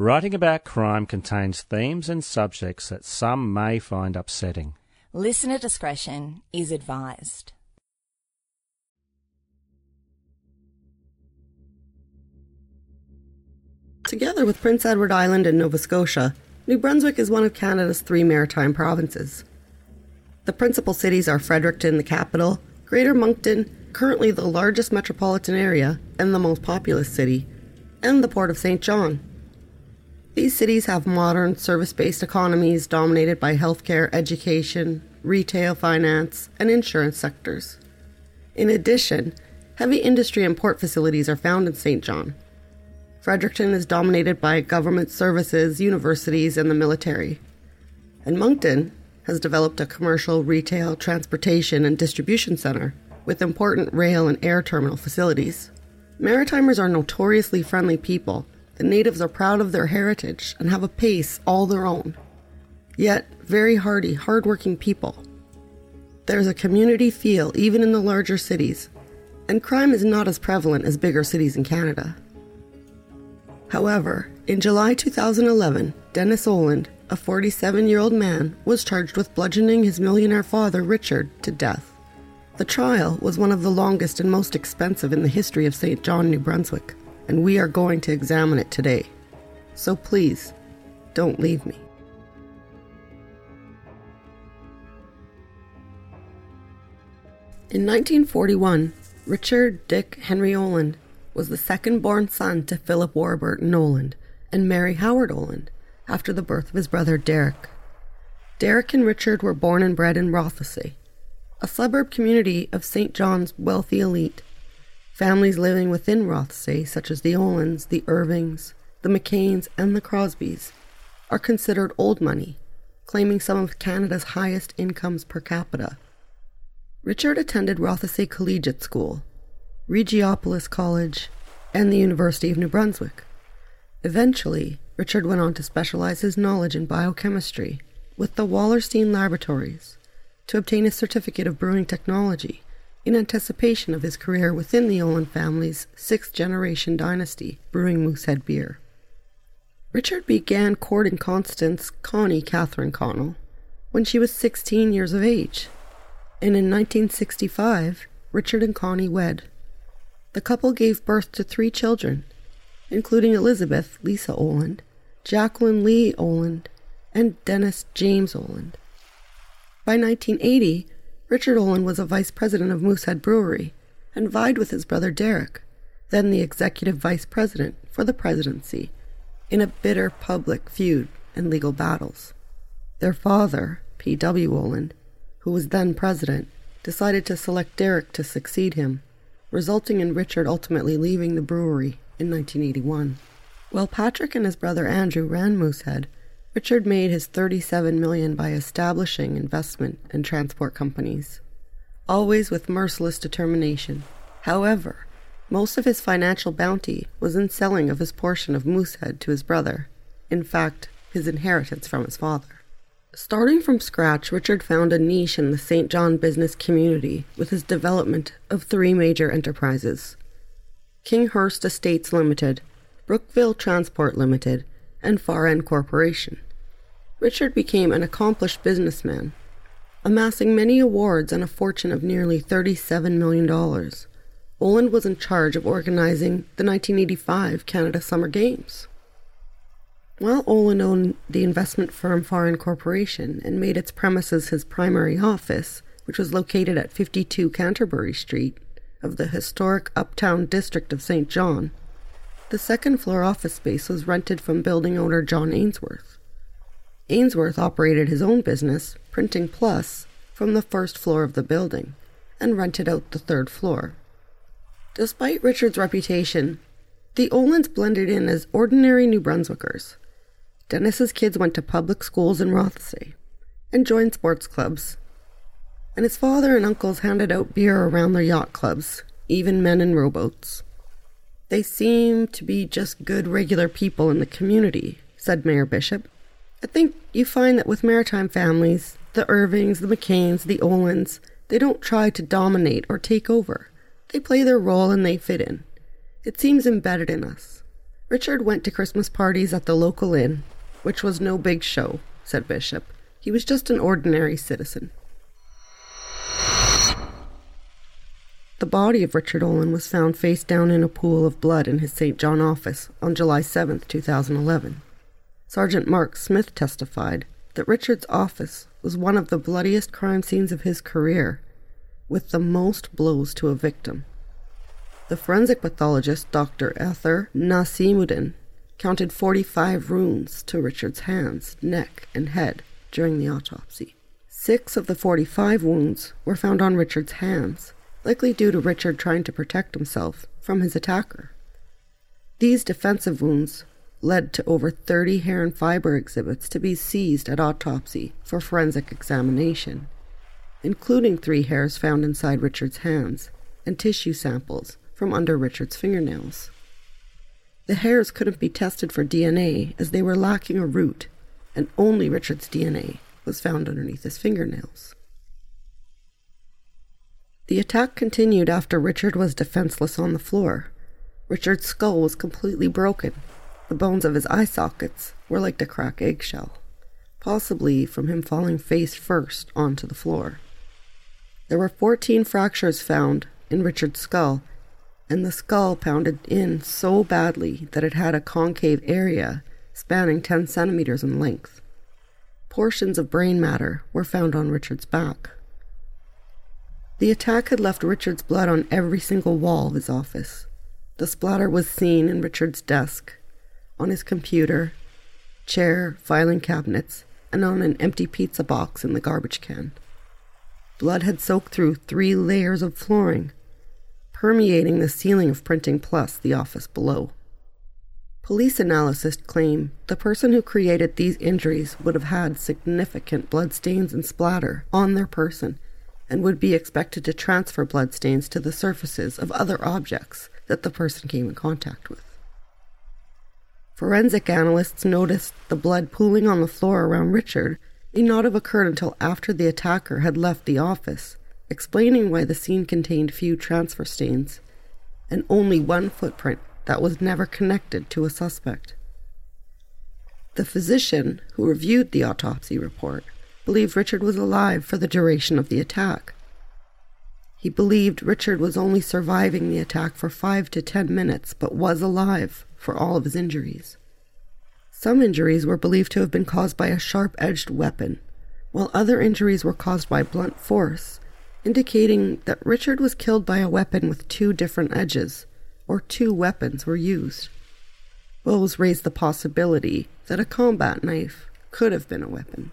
Writing about crime contains themes and subjects that some may find upsetting. Listener discretion is advised. Together with Prince Edward Island and Nova Scotia, New Brunswick is one of Canada's three maritime provinces. The principal cities are Fredericton, the capital, Greater Moncton, currently the largest metropolitan area and the most populous city, and the Port of St. John. These cities have modern, service based economies dominated by healthcare, education, retail, finance, and insurance sectors. In addition, heavy industry and port facilities are found in St. John. Fredericton is dominated by government services, universities, and the military. And Moncton has developed a commercial, retail, transportation, and distribution center with important rail and air terminal facilities. Maritimers are notoriously friendly people. The natives are proud of their heritage and have a pace all their own. Yet, very hardy, hardworking people. There's a community feel even in the larger cities, and crime is not as prevalent as bigger cities in Canada. However, in July 2011, Dennis Oland, a 47 year old man, was charged with bludgeoning his millionaire father, Richard, to death. The trial was one of the longest and most expensive in the history of St. John, New Brunswick, and we are going to examine it today. So please, don't leave me. In 1941, Richard Dick Henry Oland was the second born son to Philip Warburton Oland and Mary Howard Oland after the birth of his brother Derek. Derek and Richard were born and bred in Rothesay, a suburb community of St. John's wealthy elite. Families living within Rothesay, such as the Olands, the Irvings, the McCains, and the Crosbys, are considered old money, claiming some of Canada's highest incomes per capita. Richard attended Rothesay Collegiate School, Regiopolis College, and the University of New Brunswick. Eventually, Richard went on to specialize his knowledge in biochemistry with the Wallerstein Laboratories to obtain a certificate of brewing technology in anticipation of his career within the Oland family's sixth generation dynasty brewing Moosehead beer. Richard began courting Constance Connie Catherine Connell when she was 16 years of age, and in 1965, Richard and Connie wed. The couple gave birth to three children, including Elizabeth Lisa Oland, Jacqueline Lee Oland, and Dennis James Oland. By 1980, Richard Oland was a vice president of Moosehead Brewery and vied with his brother Derek, then the executive vice president, for the presidency in a bitter public feud and legal battles. Their father, P.W. Oland, who was then president, decided to select Derek to succeed him resulting in Richard ultimately leaving the brewery in 1981. While Patrick and his brother Andrew ran Moosehead, Richard made his 37 million by establishing investment and transport companies, always with merciless determination. However, most of his financial bounty was in selling of his portion of Moosehead to his brother, in fact, his inheritance from his father. Starting from scratch, Richard found a niche in the St. John business community with his development of three major enterprises Kinghurst Estates Limited, Brookville Transport Limited, and Far End Corporation. Richard became an accomplished businessman, amassing many awards and a fortune of nearly $37 million. Oland was in charge of organizing the 1985 Canada Summer Games. While Oland owned the investment firm End Corporation and made its premises his primary office, which was located at 52 Canterbury Street of the historic uptown district of St. John, the second floor office space was rented from building owner John Ainsworth. Ainsworth operated his own business, Printing Plus, from the first floor of the building and rented out the third floor. Despite Richard's reputation, the Olands blended in as ordinary New Brunswickers Dennis's kids went to public schools in Rothesay and joined sports clubs. And his father and uncles handed out beer around their yacht clubs, even men in rowboats. They seem to be just good, regular people in the community, said Mayor Bishop. I think you find that with maritime families, the Irvings, the McCains, the Olands, they don't try to dominate or take over. They play their role and they fit in. It seems embedded in us. Richard went to Christmas parties at the local inn, which was no big show, said Bishop. He was just an ordinary citizen. The body of Richard Oland was found face down in a pool of blood in his St. John office on July 7, 2011. Sergeant Mark Smith testified that Richard's office was one of the bloodiest crime scenes of his career, with the most blows to a victim. The forensic pathologist, Dr. Ather Naseemuddin, counted 45 wounds to Richard's hands, neck, and head during the autopsy. Six of the 45 wounds were found on Richard's hands, likely due to Richard trying to protect himself from his attacker. These defensive wounds led to over 30 hair and fiber exhibits to be seized at autopsy for forensic examination, including three hairs found inside Richard's hands and tissue samples from under Richard's fingernails. The hairs couldn't be tested for DNA as they were lacking a root, and only Richard's DNA was found underneath his fingernails. The attack continued after Richard was defenseless on the floor. Richard's skull was completely broken. The bones of his eye sockets were like the cracked eggshell, possibly from him falling face first onto the floor. There were 14 fractures found in Richard's skull, and the skull pounded in so badly that it had a concave area spanning 10 centimeters in length. Portions of brain matter were found on Richard's back. The attack had left Richard's blood on every single wall of his office. The splatter was seen in Richard's desk, on his computer, chair, filing cabinets, and on an empty pizza box in the garbage can. Blood had soaked through three layers of flooring, permeating the ceiling of Printing Plus, the office below. Police analysis claim the person who created these injuries would have had significant blood stains and splatter on their person and would be expected to transfer bloodstains to the surfaces of other objects that the person came in contact with. Forensic analysts noticed the blood pooling on the floor around Richard may not have occurred until after the attacker had left the office, explaining why the scene contained few transfer stains and only one footprint that was never connected to a suspect. The physician who reviewed the autopsy report believed Richard was alive for the duration of the attack. He believed Richard was only surviving the attack for five to ten minutes, but was alive for all of his injuries. Some injuries were believed to have been caused by a sharp edged weapon, while other injuries were caused by blunt force, indicating that Richard was killed by a weapon with two different edges, or two weapons were used. Bowes raised the possibility that a combat knife could have been a weapon.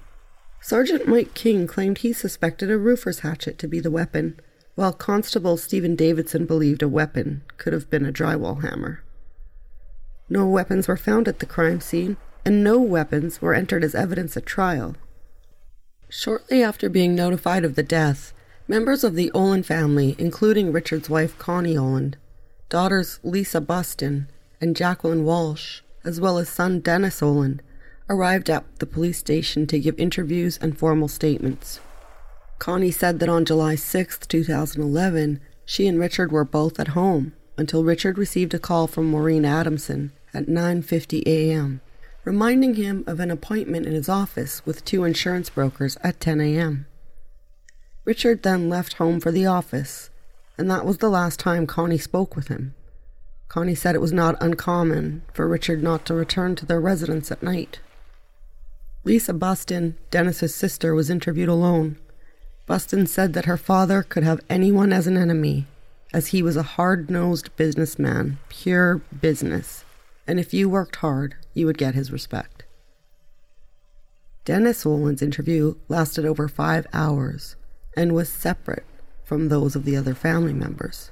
Sergeant Mike King claimed he suspected a roofer's hatchet to be the weapon, while Constable Stephen Davidson believed a weapon could have been a drywall hammer. No weapons were found at the crime scene, and no weapons were entered as evidence at trial. Shortly after being notified of the death, members of the Oland family, including Richard's wife Connie Oland, daughters Lisa Bustin and Jacqueline Walsh, as well as son Dennis Oland, arrived at the police station to give interviews and formal statements. Connie said that on July 6, 2011, she and Richard were both at home until Richard received a call from Maureen Adamson at 9:50 a.m., reminding him of an appointment in his office with two insurance brokers at 10 a.m. Richard then left home for the office, and that was the last time Connie spoke with him. Connie said it was not uncommon for Richard not to return to their residence at night. Lisa Bustin, Dennis's sister, was interviewed alone. Bustin said that her father could have anyone as an enemy, as he was a hard nosed businessman, pure business, and if you worked hard, you would get his respect. Dennis Oland's interview lasted over five hours and was separate from those of the other family members.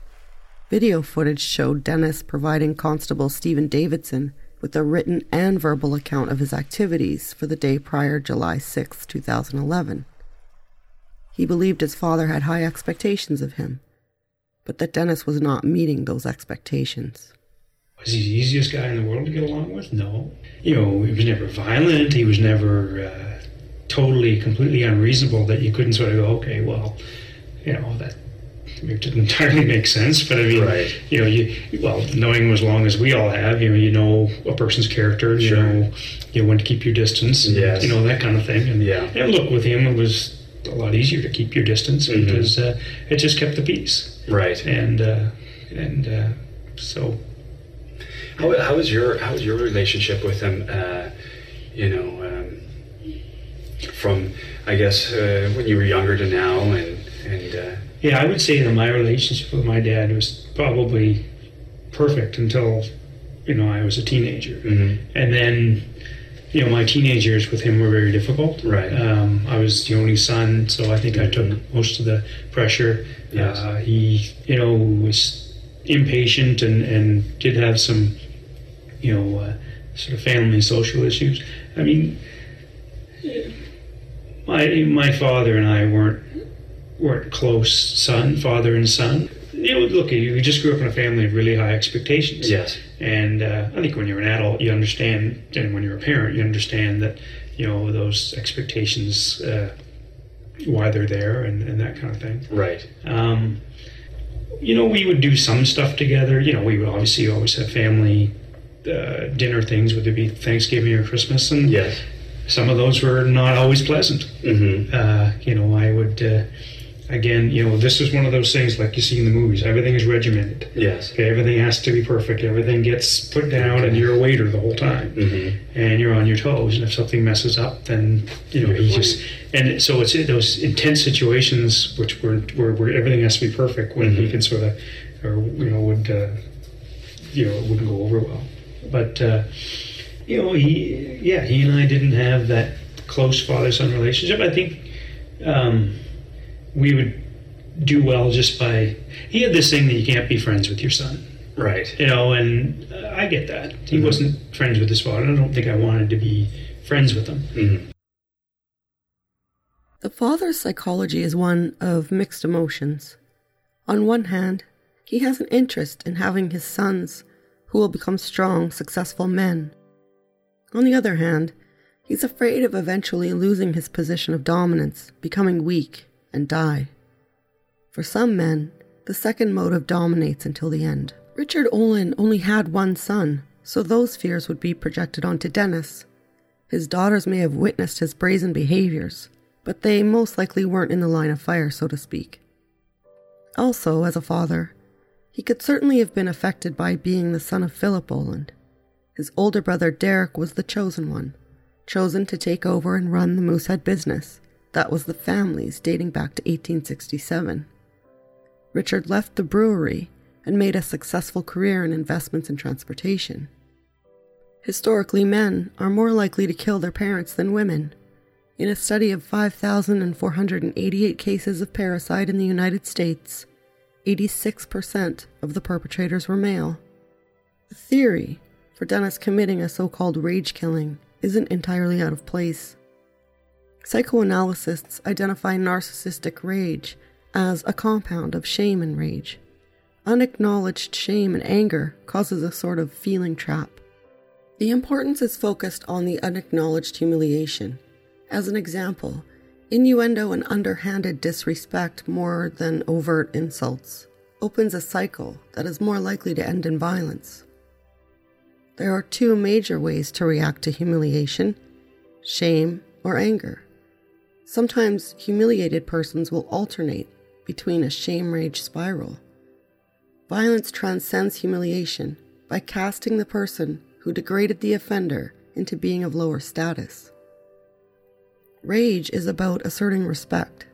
Video footage showed Dennis providing Constable Stephen Davidson with a written and verbal account of his activities for the day prior July 6, 2011. He believed his father had high expectations of him, but that Dennis was not meeting those expectations. Was he the easiest guy in the world to get along with? No. You know, he was never violent. He was never uh, totally, completely unreasonable that you couldn't sort of go, okay, well, you know, that it didn't entirely make sense, but I mean, Right. you know, you well, knowing as long as we all have, you know, you know a person's character, you Sure. know, you know when to keep your distance, and, Yes. you know that kind of thing. And, Yeah. and look, with him, it was a lot easier to keep your distance Mhm. because uh, it just kept the peace, Right. and uh, and uh, so How, how was your how was your relationship with him? Uh, you know, um, from I guess uh, when you were younger to now, and and uh, Yeah, I would say that my relationship with my dad was probably perfect until, you know, I was a teenager. mhm. And then, you know, my teenage years with him were very difficult. Right. Um, I was the only son, so I think I took Mhm. most of the pressure. Yes. Uh, he, you know, was impatient and, and did have some, you know, uh, sort of family and social issues. I mean, my my father and I weren't weren't close son, father and son. You know, look, you just grew up in a family of really high expectations. yes, And uh, I think when you're an adult, you understand, and when you're a parent, you understand that, you know, those expectations, uh, why they're there and, and that kind of thing. right, Um, you know, we would do some stuff together. You know, we would obviously always have family uh, dinner things, whether it be Thanksgiving or Christmas, and yes, some of those were not always pleasant. Mm-hmm. Uh, you know, I would, uh, again, you know, this is one of those things like you see in the movies. Everything is regimented. yes, Okay, everything has to be perfect. Everything gets put down, and you're a waiter the whole time, hmm and you're on your toes. And if something messes up, then you know he just. And so it's those intense situations, which were where, where everything has to be perfect, when he Mhm. can sort of, or you know, would uh, you know, it wouldn't go over well. But uh, you know, he, yeah, he and I didn't have that close father-son relationship. I think um, we would do well just by. He had this thing that you can't be friends with your son right, you know, and uh, I get that. He Mhm. wasn't friends with his father. I don't think I wanted to be friends with him. hmm The father's psychology is one of mixed emotions. On one hand, he has an interest in having his sons who will become strong, successful men. On the other hand, he's afraid of eventually losing his position of dominance, becoming weak, and die. For some men, the second motive dominates until the end. Richard Oland only had one son, so those fears would be projected onto Dennis. His daughters may have witnessed his brazen behaviors, but they most likely weren't in the line of fire, so to speak. Also, as a father, he could certainly have been affected by being the son of Philip Oland. His older brother Derek was the chosen one, chosen to take over and run the Moosehead business. That was the family's dating back to 1867. Richard left the brewery and made a successful career in investments and transportation. Historically, men are more likely to kill their parents than women. In a study of 5,488 cases of parricide in the United States, 86% of the perpetrators were male. The theory for Dennis committing a so called rage killing isn't entirely out of place. Psychoanalysts identify narcissistic rage as a compound of shame and rage. Unacknowledged shame and anger causes a sort of feeling trap. The importance is focused on the unacknowledged humiliation. As an example, innuendo and underhanded disrespect more than overt insults opens a cycle that is more likely to end in violence. There are two major ways to react to humiliation shame or anger. Sometimes humiliated persons will alternate between a shame rage spiral. Violence transcends humiliation by casting the person who degraded the offender into being of lower status. Rage is about asserting respect.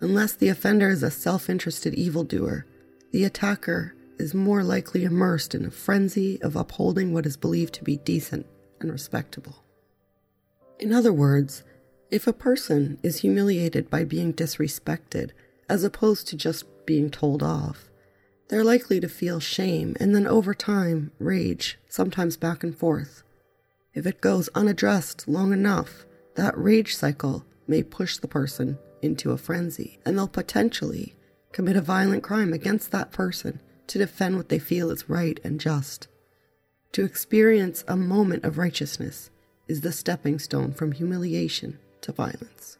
Unless the offender is a self interested evildoer, the attacker is more likely immersed in a frenzy of upholding what is believed to be decent and respectable. In other words, if a person is humiliated by being disrespected as opposed to just being told off, they're likely to feel shame and then over time rage, sometimes back and forth. If it goes unaddressed long enough, that rage cycle may push the person into a frenzy, and they'll potentially commit a violent crime against that person to defend what they feel is right and just. To experience a moment of righteousness is the stepping stone from humiliation to violence.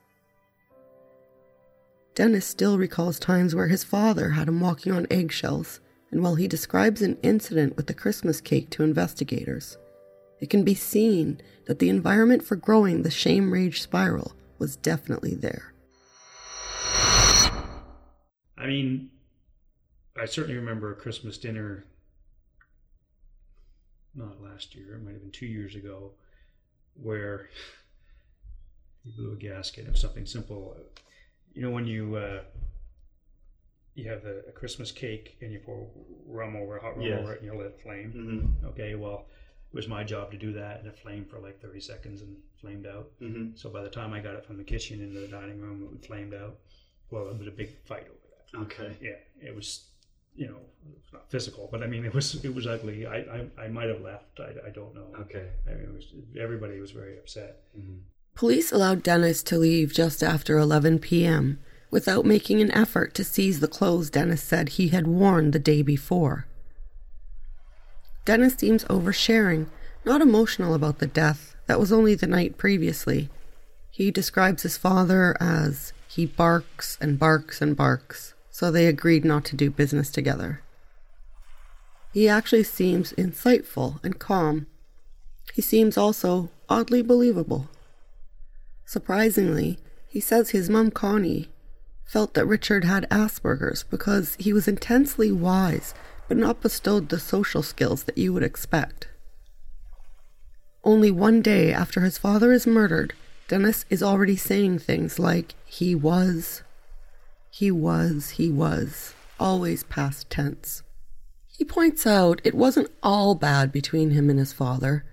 Dennis still recalls times where his father had him walking on eggshells, and while he describes an incident with the Christmas cake to investigators, it can be seen that the environment for growing the shame rage spiral was definitely there. I mean, I certainly remember a Christmas dinner, not last year, it might have been two years ago, where he blew a gasket of something simple. You know, when you uh, you have a, a Christmas cake and you pour rum over hot rum Yes. over it and you let it flame. Mm-hmm. Okay, well, it was my job to do that, and it flamed for like 30 seconds and flamed out. Mm-hmm. So by the time I got it from the kitchen into the dining room, it flamed out. Well, it was a big fight over that. Okay. Yeah, it was, you know, it's not physical, but I mean, it was it was ugly. I I, I might have left. I, I don't know. Okay. I mean, it was everybody was very upset. Police allowed Dennis to leave just after 11 p.m. without making an effort to seize the clothes Dennis said he had worn the day before. Dennis seems oversharing, not emotional about the death that was only the night previously. He describes his father as he barks and barks and barks, so they agreed not to do business together. He actually seems insightful and calm. He seems also oddly believable. Surprisingly, he says his mum Connie felt that Richard had Asperger's because he was intensely wise but not bestowed the social skills that you would expect. Only one day after his father is murdered, Dennis is already saying things like, he was, he was, he was, always past tense. He points out it wasn't all bad between him and his father.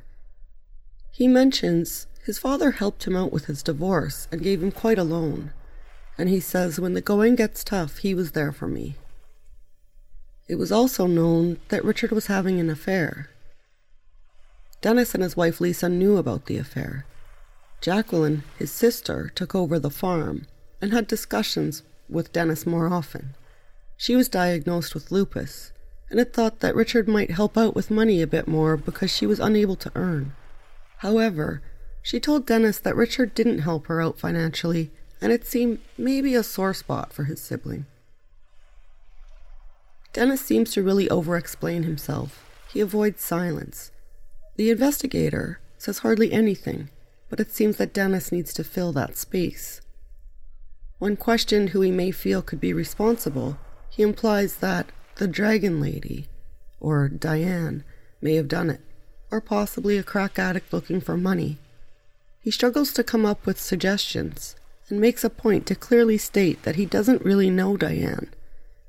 He mentions his father helped him out with his divorce and gave him quite a loan. And he says, when the going gets tough, he was there for me. It was also known that Richard was having an affair. Dennis and his wife Lisa knew about the affair. Jacqueline, his sister, took over the farm and had discussions with Dennis more often. She was diagnosed with lupus and had thought that Richard might help out with money a bit more because she was unable to earn. However, she told Dennis that Richard didn't help her out financially and it seemed maybe a sore spot for his sibling. Dennis seems to really over explain himself. He avoids silence. The investigator says hardly anything, but it seems that Dennis needs to fill that space. When questioned who he may feel could be responsible, he implies that the Dragon Lady, or Diane, may have done it, or possibly a crack addict looking for money. He struggles to come up with suggestions and makes a point to clearly state that he doesn't really know Diane.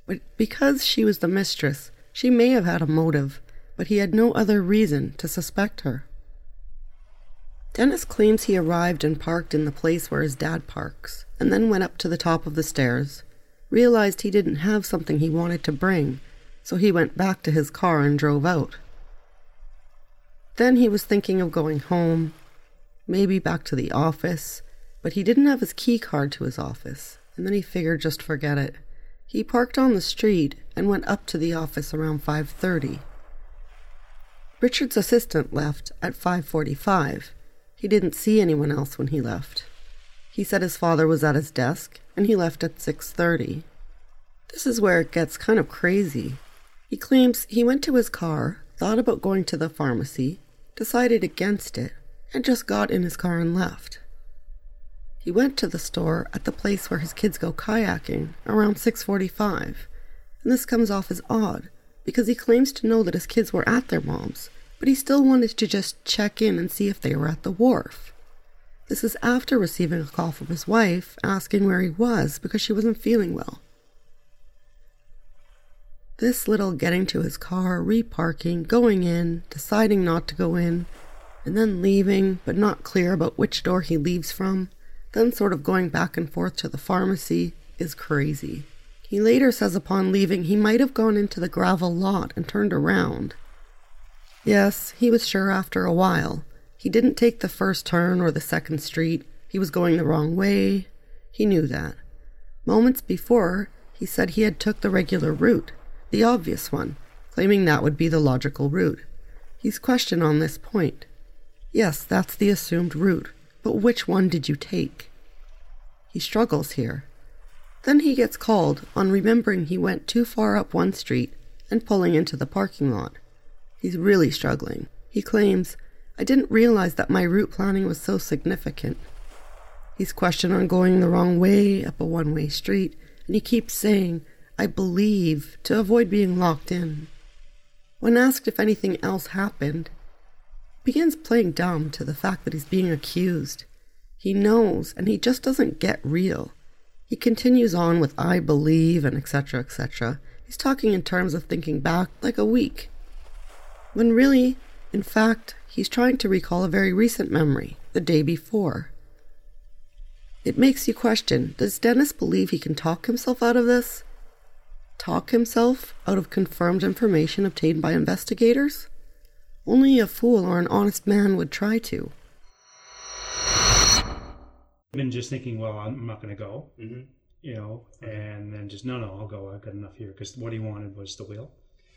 But because she was the mistress, she may have had a motive, but he had no other reason to suspect her. Dennis claims he arrived and parked in the place where his dad parks, and then went up to the top of the stairs, realized he didn't have something he wanted to bring, so he went back to his car and drove out. Then he was thinking of going home, maybe back to the office, but he didn't have his key card to his office, and then he figured just forget it. He parked on the street and went up to the office around 5:30. Richard's assistant left at 5:45. He didn't see anyone else when he left. He said his father was at his desk and he left at 6:30. This is where it gets kind of crazy. He claims he went to his car, thought about going to the pharmacy, decided against it, and just got in his car and left. He went to the store at the place where his kids go kayaking around 6:45. And this comes off as odd because he claims to know that his kids were at their mom's, but he still wanted to just check in and see if they were at the wharf. This is after receiving a call from his wife asking where he was because she wasn't feeling well. This little getting to his car, reparking, going in, deciding not to go in, and then leaving, but not clear about which door he leaves from, then sort of going back and forth to the pharmacy, is crazy. He later says upon leaving he might have gone into the gravel lot and turned around. Yes, he was sure after a while. He didn't take the first turn or the second street. He was going the wrong way. He knew that. Moments before, he said he had took the regular route, the obvious one, claiming that would be the logical route. He's questioned on this point. Yes, that's the assumed route, but which one did you take? He struggles here. Then he gets called on remembering he went too far up one street and pulling into the parking lot. He's really struggling. He claims, I didn't realize that my route planning was so significant. He's questioned on going the wrong way up a one way street, and he keeps saying, I believe, to avoid being locked in. When asked if anything else happened, begins playing dumb to the fact that he's being accused. He knows, and he just doesn't get real. He continues on with I believe and etc. etc. He's talking in terms of thinking back like a week. When really, in fact, he's trying to recall a very recent memory, the day before. It makes you question does Dennis believe he can talk himself out of this? Talk himself out of confirmed information obtained by investigators? Only a fool or an honest man would try to. been just thinking, well, I'm not going to go, Mm-hmm. you know, and then just no, no, I'll go. I've got enough here because what he wanted was the wheel.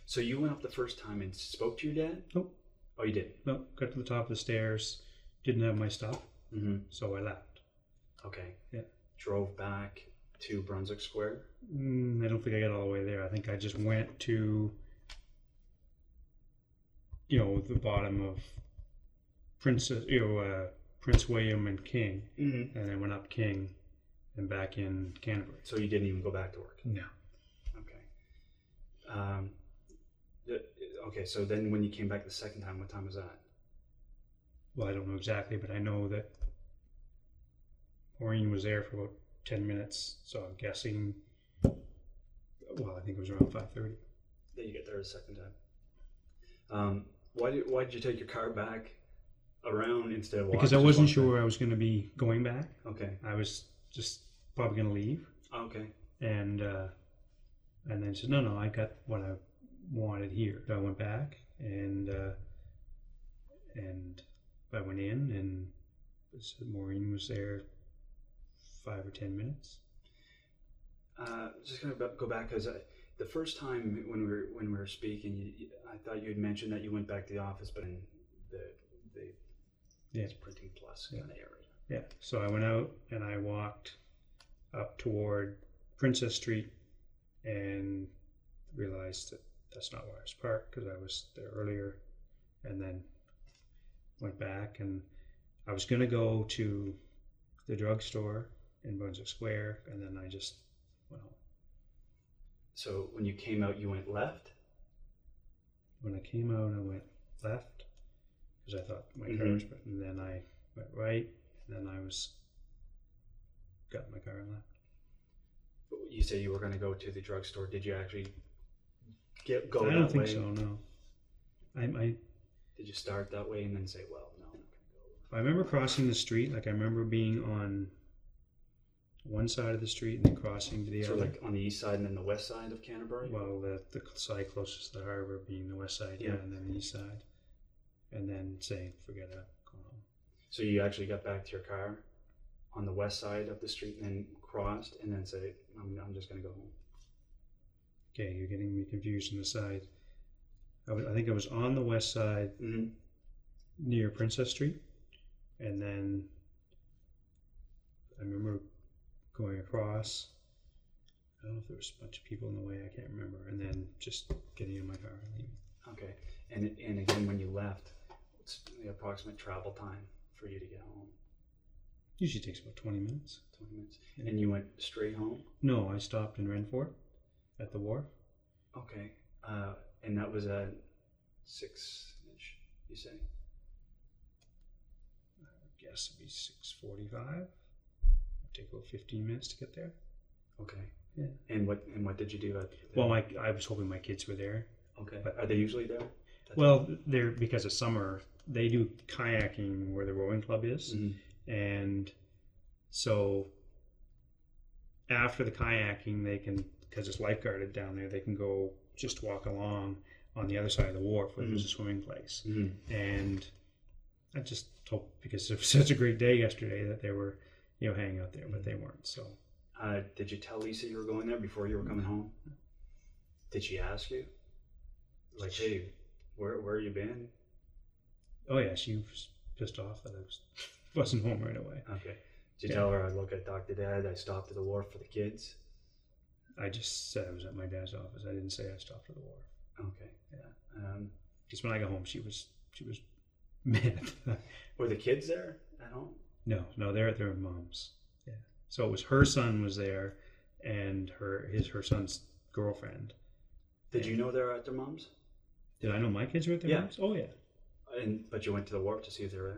So you went up the first time and spoke to your dad? Nope, Oh, you did. no, got to the top of the stairs, didn't have my stuff, Mm-hmm. so I left. Okay. Yeah. Drove back to Brunswick Square. Mm, I don't think I got all the way there. I think I just went to, you know, the bottom of Princess, you know, uh, Prince William and King, Mm-hmm. and then went up King and back in Canterbury. So you didn't even go back to work. No. Okay. Um, the- okay. So then, when you came back the second time, what time was that? Well, I don't know exactly, but I know that Maureen was there for about ten minutes, so I'm guessing. Well, I think it was around five thirty. That you get there the second time. Um, why did Why did you take your car back around instead of? Because I wasn't sure I was going to be going back. Okay. I was just probably going to leave, Okay. and uh, and then said, no, no, I got what I wanted here. So I went back, and uh, and I went in, and said Maureen was there five or ten minutes. Uh, just gonna go back because the first time when we were when we were speaking, you, I thought you had mentioned that you went back to the office, but in the the Yeah. printing plus Yeah. kind of area. Yeah. So I went out and I walked up toward Princess Street and realized that that's not where I was parked because I was there earlier and then went back and I was going to go to the drugstore in Brunswick Square and then I just went home. So when you came out, you went left. When I came out, I went left because I thought my car Mhm. was, and then I went right and then I was got my car and left. You say you were going to go to the drugstore. Did you actually get go I don't think way? so. No, I, I Did you start that way and then say, "Well, no"? I'm not gonna I remember crossing the street. Like I remember being on one side of the street and then crossing to the. So other. like on the east side and then the west side of Canterbury. well, the the side closest to the harbor being the west side, yeah, Yeah. and then the east side, and then saying, "Forget it, I'm going home." So you actually got back to your car on the west side of the street and then crossed and then said, "I'm, I'm just going to go home." Okay, you're getting me confused on the side. I, was, I think I was on the west side Mm-hmm. near Princess Street, and then I remember going across. I don't know if there was a bunch of people in the way. I can't remember. And then just getting in my car and leaving. Okay. And and again, when you left, what's the approximate travel time for you to get home? Usually takes about twenty minutes. Twenty minutes. Yeah. And you went straight home. No, I stopped in Renforth at the wharf. Okay. Uh, and that was at six ish. You say. I guess it'd be six forty-five. Take about fifteen minutes to get there. Okay. Yeah. And what and what did you do? At Well, my I was hoping my kids were there. Okay. but- Are they usually there? Well, they're because of summer. They do kayaking where the rowing club is. Mhm. and so after the kayaking they can because it's lifeguarded down there they can go just walk along on the other side of the wharf where there's a swimming place Mhm. and i just hope because it was such a great day yesterday that they were you know hanging out there but they weren't so Uh, did you tell Lisa you were going there before you were coming home? Did she ask you? Like, hey, where where you been? oh yeah she was pissed off that i was wasn't home right away Okay. Did you Yeah. tell her I look at Dr. Dad? I stopped at the wharf for the kids. I just said I was at my dad's office. I didn't say I stopped at the wharf. Okay. Yeah. Um, just when I got home, she was she was mad. Were the kids there at home? No, no, they're at their mom's. Yeah. So it was her son was there, and her his her son's girlfriend. Did you know they were at their mom's? Did I know my kids were at their Yeah. moms? Oh yeah. And but you went to the wharf to see if they were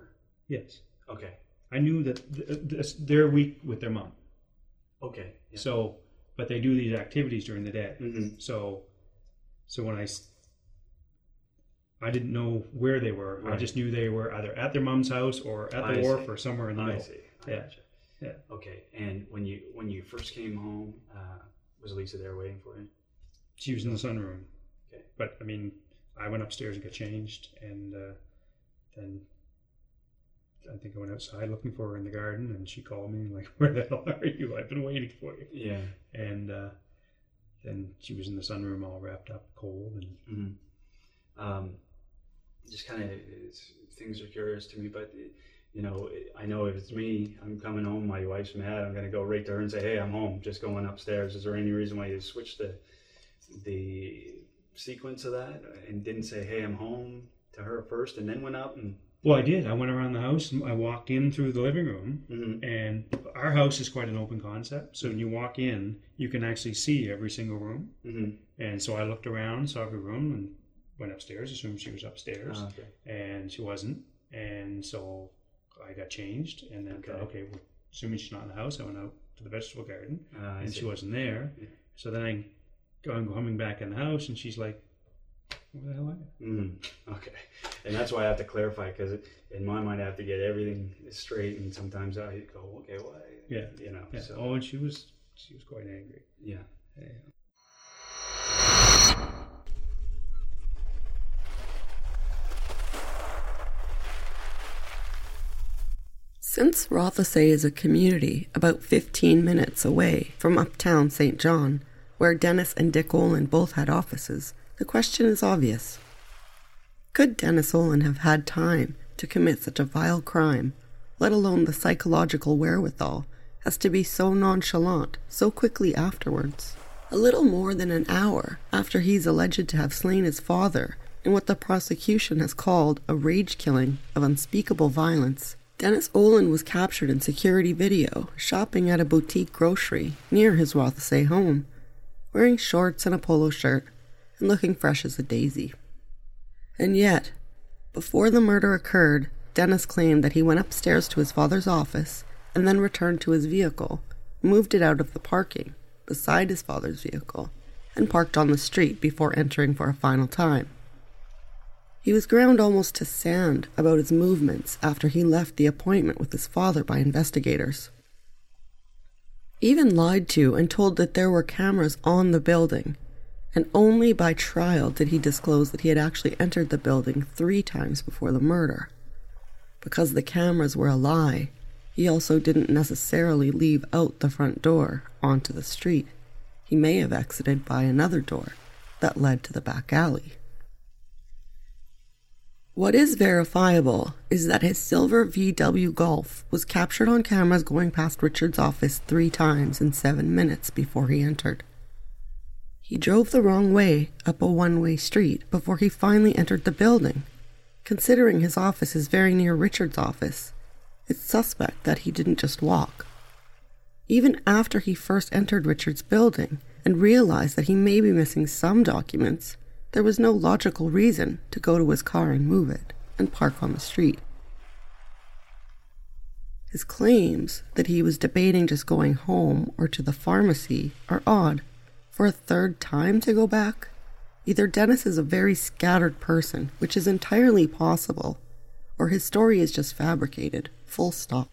there. Yes. Okay. I knew that th- th- they're week with their mom. Okay. So, but they do these activities during the day. Mhm. So, so when I, s- I didn't know where they were. I just knew they were either at their mom's house or at the I wharf see. or somewhere in the I middle. see. I Yeah. gotcha. Yeah. Okay. And when you when you first came home, uh, was Lisa there waiting for you? She was in the sunroom. Okay. But I mean, I went upstairs and got changed, and uh, then I think I went outside looking for her in the garden, and she called me like, "Where the hell are you? I've been waiting for you." Yeah. And uh, then she was in the sunroom, all wrapped up, cold, and hmm Um, just kind of things are curious to me, but you know, I know if it's me, I'm coming home, my wife's mad, I'm gonna go right to her and say, "Hey, I'm home." Just going upstairs. Is there any reason why you switched the the sequence of that and didn't say, "Hey, I'm home" to her first, and then went up and? Well, I did. I went around the house. and I walked in through the living room, Mhm. and our house is quite an open concept. So when you walk in, you can actually see every single room. Mhm. And so I looked around, saw every room, and went upstairs. Assumed she was upstairs, Ah, okay. and she wasn't. And so I got changed, and then thought, Okay. well, assuming she's not in the house, I went out to the vegetable garden, I and see. she wasn't there. Yeah. So then I go I'm coming back in the house, and she's like, "Where the hell are you?" Mm, okay, and that's why I have to clarify because in my mind I have to get everything straight, and sometimes I go, okay, why? Yeah. you know. Yeah. So Oh, and she was she was quite angry. yeah. Yeah. Since Rothesay is a community about 15 minutes away from uptown St. John, where Dennis and Dick Oland both had offices, the question is obvious. Could Dennis Oland have had time to commit such a vile crime, let alone the psychological wherewithal, as to be so nonchalant so quickly afterwards? A little more than an hour after he's alleged to have slain his father in what the prosecution has called a rage killing of unspeakable violence, Dennis Oland was captured in security video shopping at a boutique grocery near his Rothesay home, wearing shorts and a polo shirt and looking fresh as a daisy. And yet, before the murder occurred, Dennis claimed that he went upstairs to his father's office and then returned to his vehicle, moved it out of the parking beside his father's vehicle, and parked on the street before entering for a final time. He was ground almost to sand about his movements after he left the appointment with his father by investigators. Even lied to and told that there were cameras on the building, and only by trial did he disclose that he had actually entered the building three times before the murder. Because the cameras were a lie, he also didn't necessarily leave out the front door onto the street. He may have exited by another door that led to the back alley. What is verifiable is that his silver VW Golf was captured on cameras going past Richard's office three times in seven minutes before he entered. He drove the wrong way up a one way street before he finally entered the building. Considering his office is very near Richard's office, it's suspect that he didn't just walk. Even after he first entered Richard's building and realized that he may be missing some documents, there was no logical reason to go to his car and move it and park on the street. His claims that he was debating just going home or to the pharmacy are odd. For a third time to go back? Either Dennis is a very scattered person, which is entirely possible, or his story is just fabricated, full stop.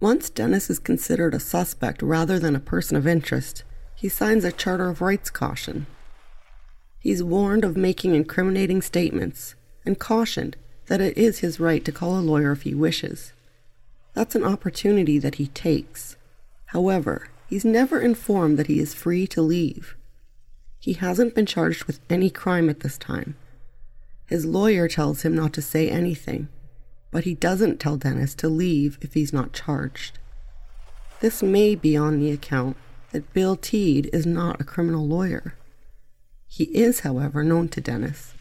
Once Dennis is considered a suspect rather than a person of interest, he signs a Charter of Rights caution. He's warned of making incriminating statements and cautioned that it is his right to call a lawyer if he wishes. That's an opportunity that he takes. However, he's never informed that he is free to leave. He hasn't been charged with any crime at this time. His lawyer tells him not to say anything, but he doesn't tell Dennis to leave if he's not charged. This may be on the account that Bill Teed is not a criminal lawyer. He is, however, known to Dennis,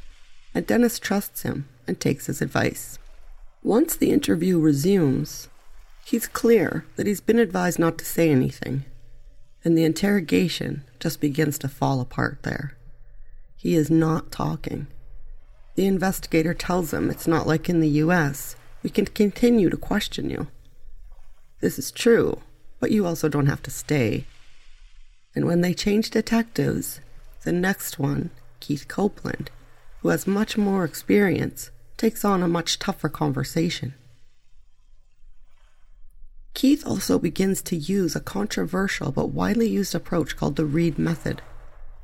and Dennis trusts him and takes his advice. Once the interview resumes, he's clear that he's been advised not to say anything, and the interrogation just begins to fall apart there. He is not talking. The investigator tells him it's not like in the US. We can continue to question you. This is true, but you also don't have to stay. And when they change detectives, the next one, Keith Copeland, who has much more experience, takes on a much tougher conversation. Keith also begins to use a controversial but widely used approach called the Reid method.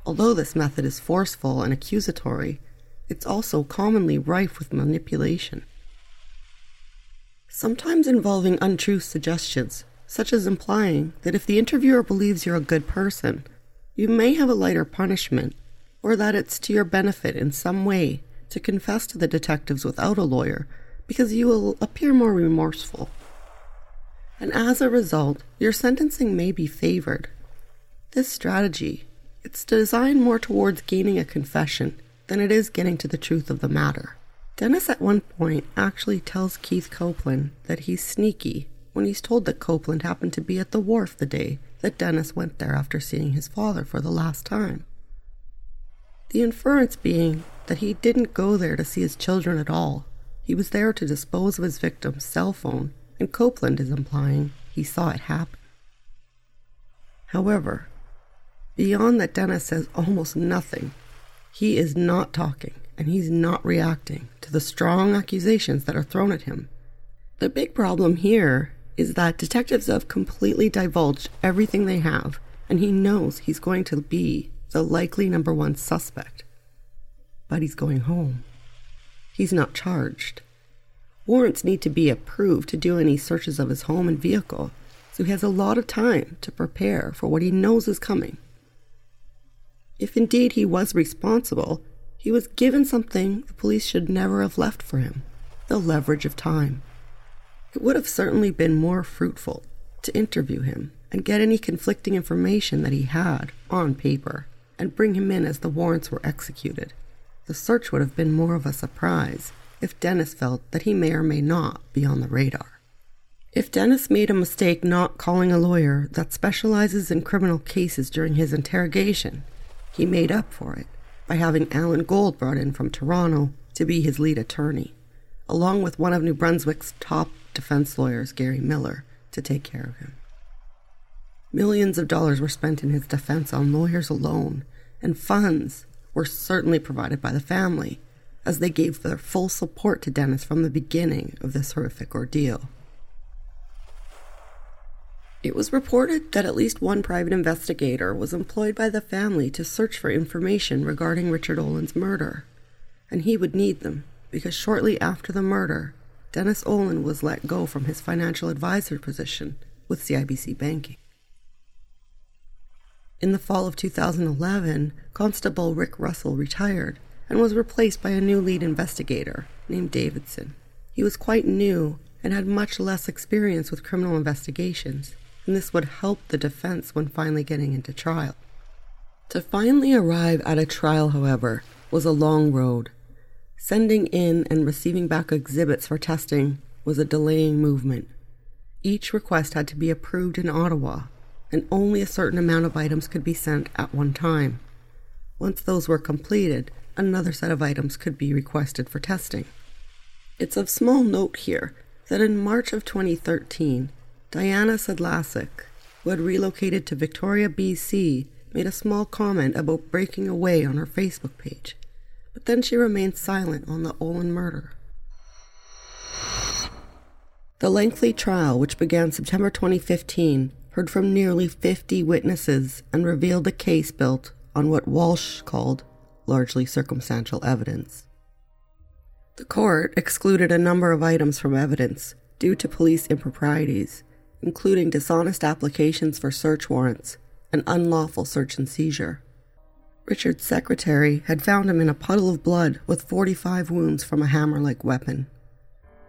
Although this method is forceful and accusatory, it's also commonly rife with manipulation. Sometimes involving untrue suggestions, such as implying that if the interviewer believes you're a good person, you may have a lighter punishment, or that it's to your benefit in some way to confess to the detectives without a lawyer because you will appear more remorseful and as a result, your sentencing may be favored. This strategy, it's designed more towards gaining a confession than it is getting to the truth of the matter. Dennis at one point actually tells Keith Copeland that he's sneaky when he's told that Copeland happened to be at the wharf the day that Dennis went there after seeing his father for the last time. The inference being that he didn't go there to see his children at all. He was there to dispose of his victim's cell phone and Copeland is implying he saw it happen. However, beyond that, Dennis says almost nothing. He is not talking and he's not reacting to the strong accusations that are thrown at him. The big problem here is that detectives have completely divulged everything they have, and he knows he's going to be the likely number one suspect. But he's going home. He's not charged. Warrants need to be approved to do any searches of his home and vehicle, so he has a lot of time to prepare for what he knows is coming. If indeed he was responsible, he was given something the police should never have left for him the leverage of time. It would have certainly been more fruitful to interview him and get any conflicting information that he had on paper and bring him in as the warrants were executed. The search would have been more of a surprise if Dennis felt that he may or may not be on the radar. If Dennis made a mistake not calling a lawyer that specializes in criminal cases during his interrogation, he made up for it by having Alan Gold brought in from Toronto to be his lead attorney, along with one of New Brunswick's top defense lawyers, Gary Miller, to take care of him. Millions of dollars were spent in his defense on lawyers alone, and funds were certainly provided by the family as they gave their full support to Dennis from the beginning of this horrific ordeal. It was reported that at least one private investigator was employed by the family to search for information regarding Richard Oland's murder, and he would need them because shortly after the murder, Dennis Oland was let go from his financial advisor position with CIBC Banking. In the fall of 2011, Constable Rick Russell retired and was replaced by a new lead investigator named Davidson. He was quite new and had much less experience with criminal investigations, and this would help the defense when finally getting into trial. To finally arrive at a trial, however, was a long road. Sending in and receiving back exhibits for testing was a delaying movement. Each request had to be approved in Ottawa, and only a certain amount of items could be sent at one time. Once those were completed, another set of items could be requested for testing. It's of small note here that in March of 2013, Diana Sedlacek, who had relocated to Victoria, BC, made a small comment about breaking away on her Facebook page, but then she remained silent on the Oland murder. The lengthy trial, which began September 2015, heard from nearly 50 witnesses and revealed a case built on what Walsh called largely circumstantial evidence. The court excluded a number of items from evidence due to police improprieties, including dishonest applications for search warrants and unlawful search and seizure. Richard's secretary had found him in a puddle of blood with 45 wounds from a hammer like weapon.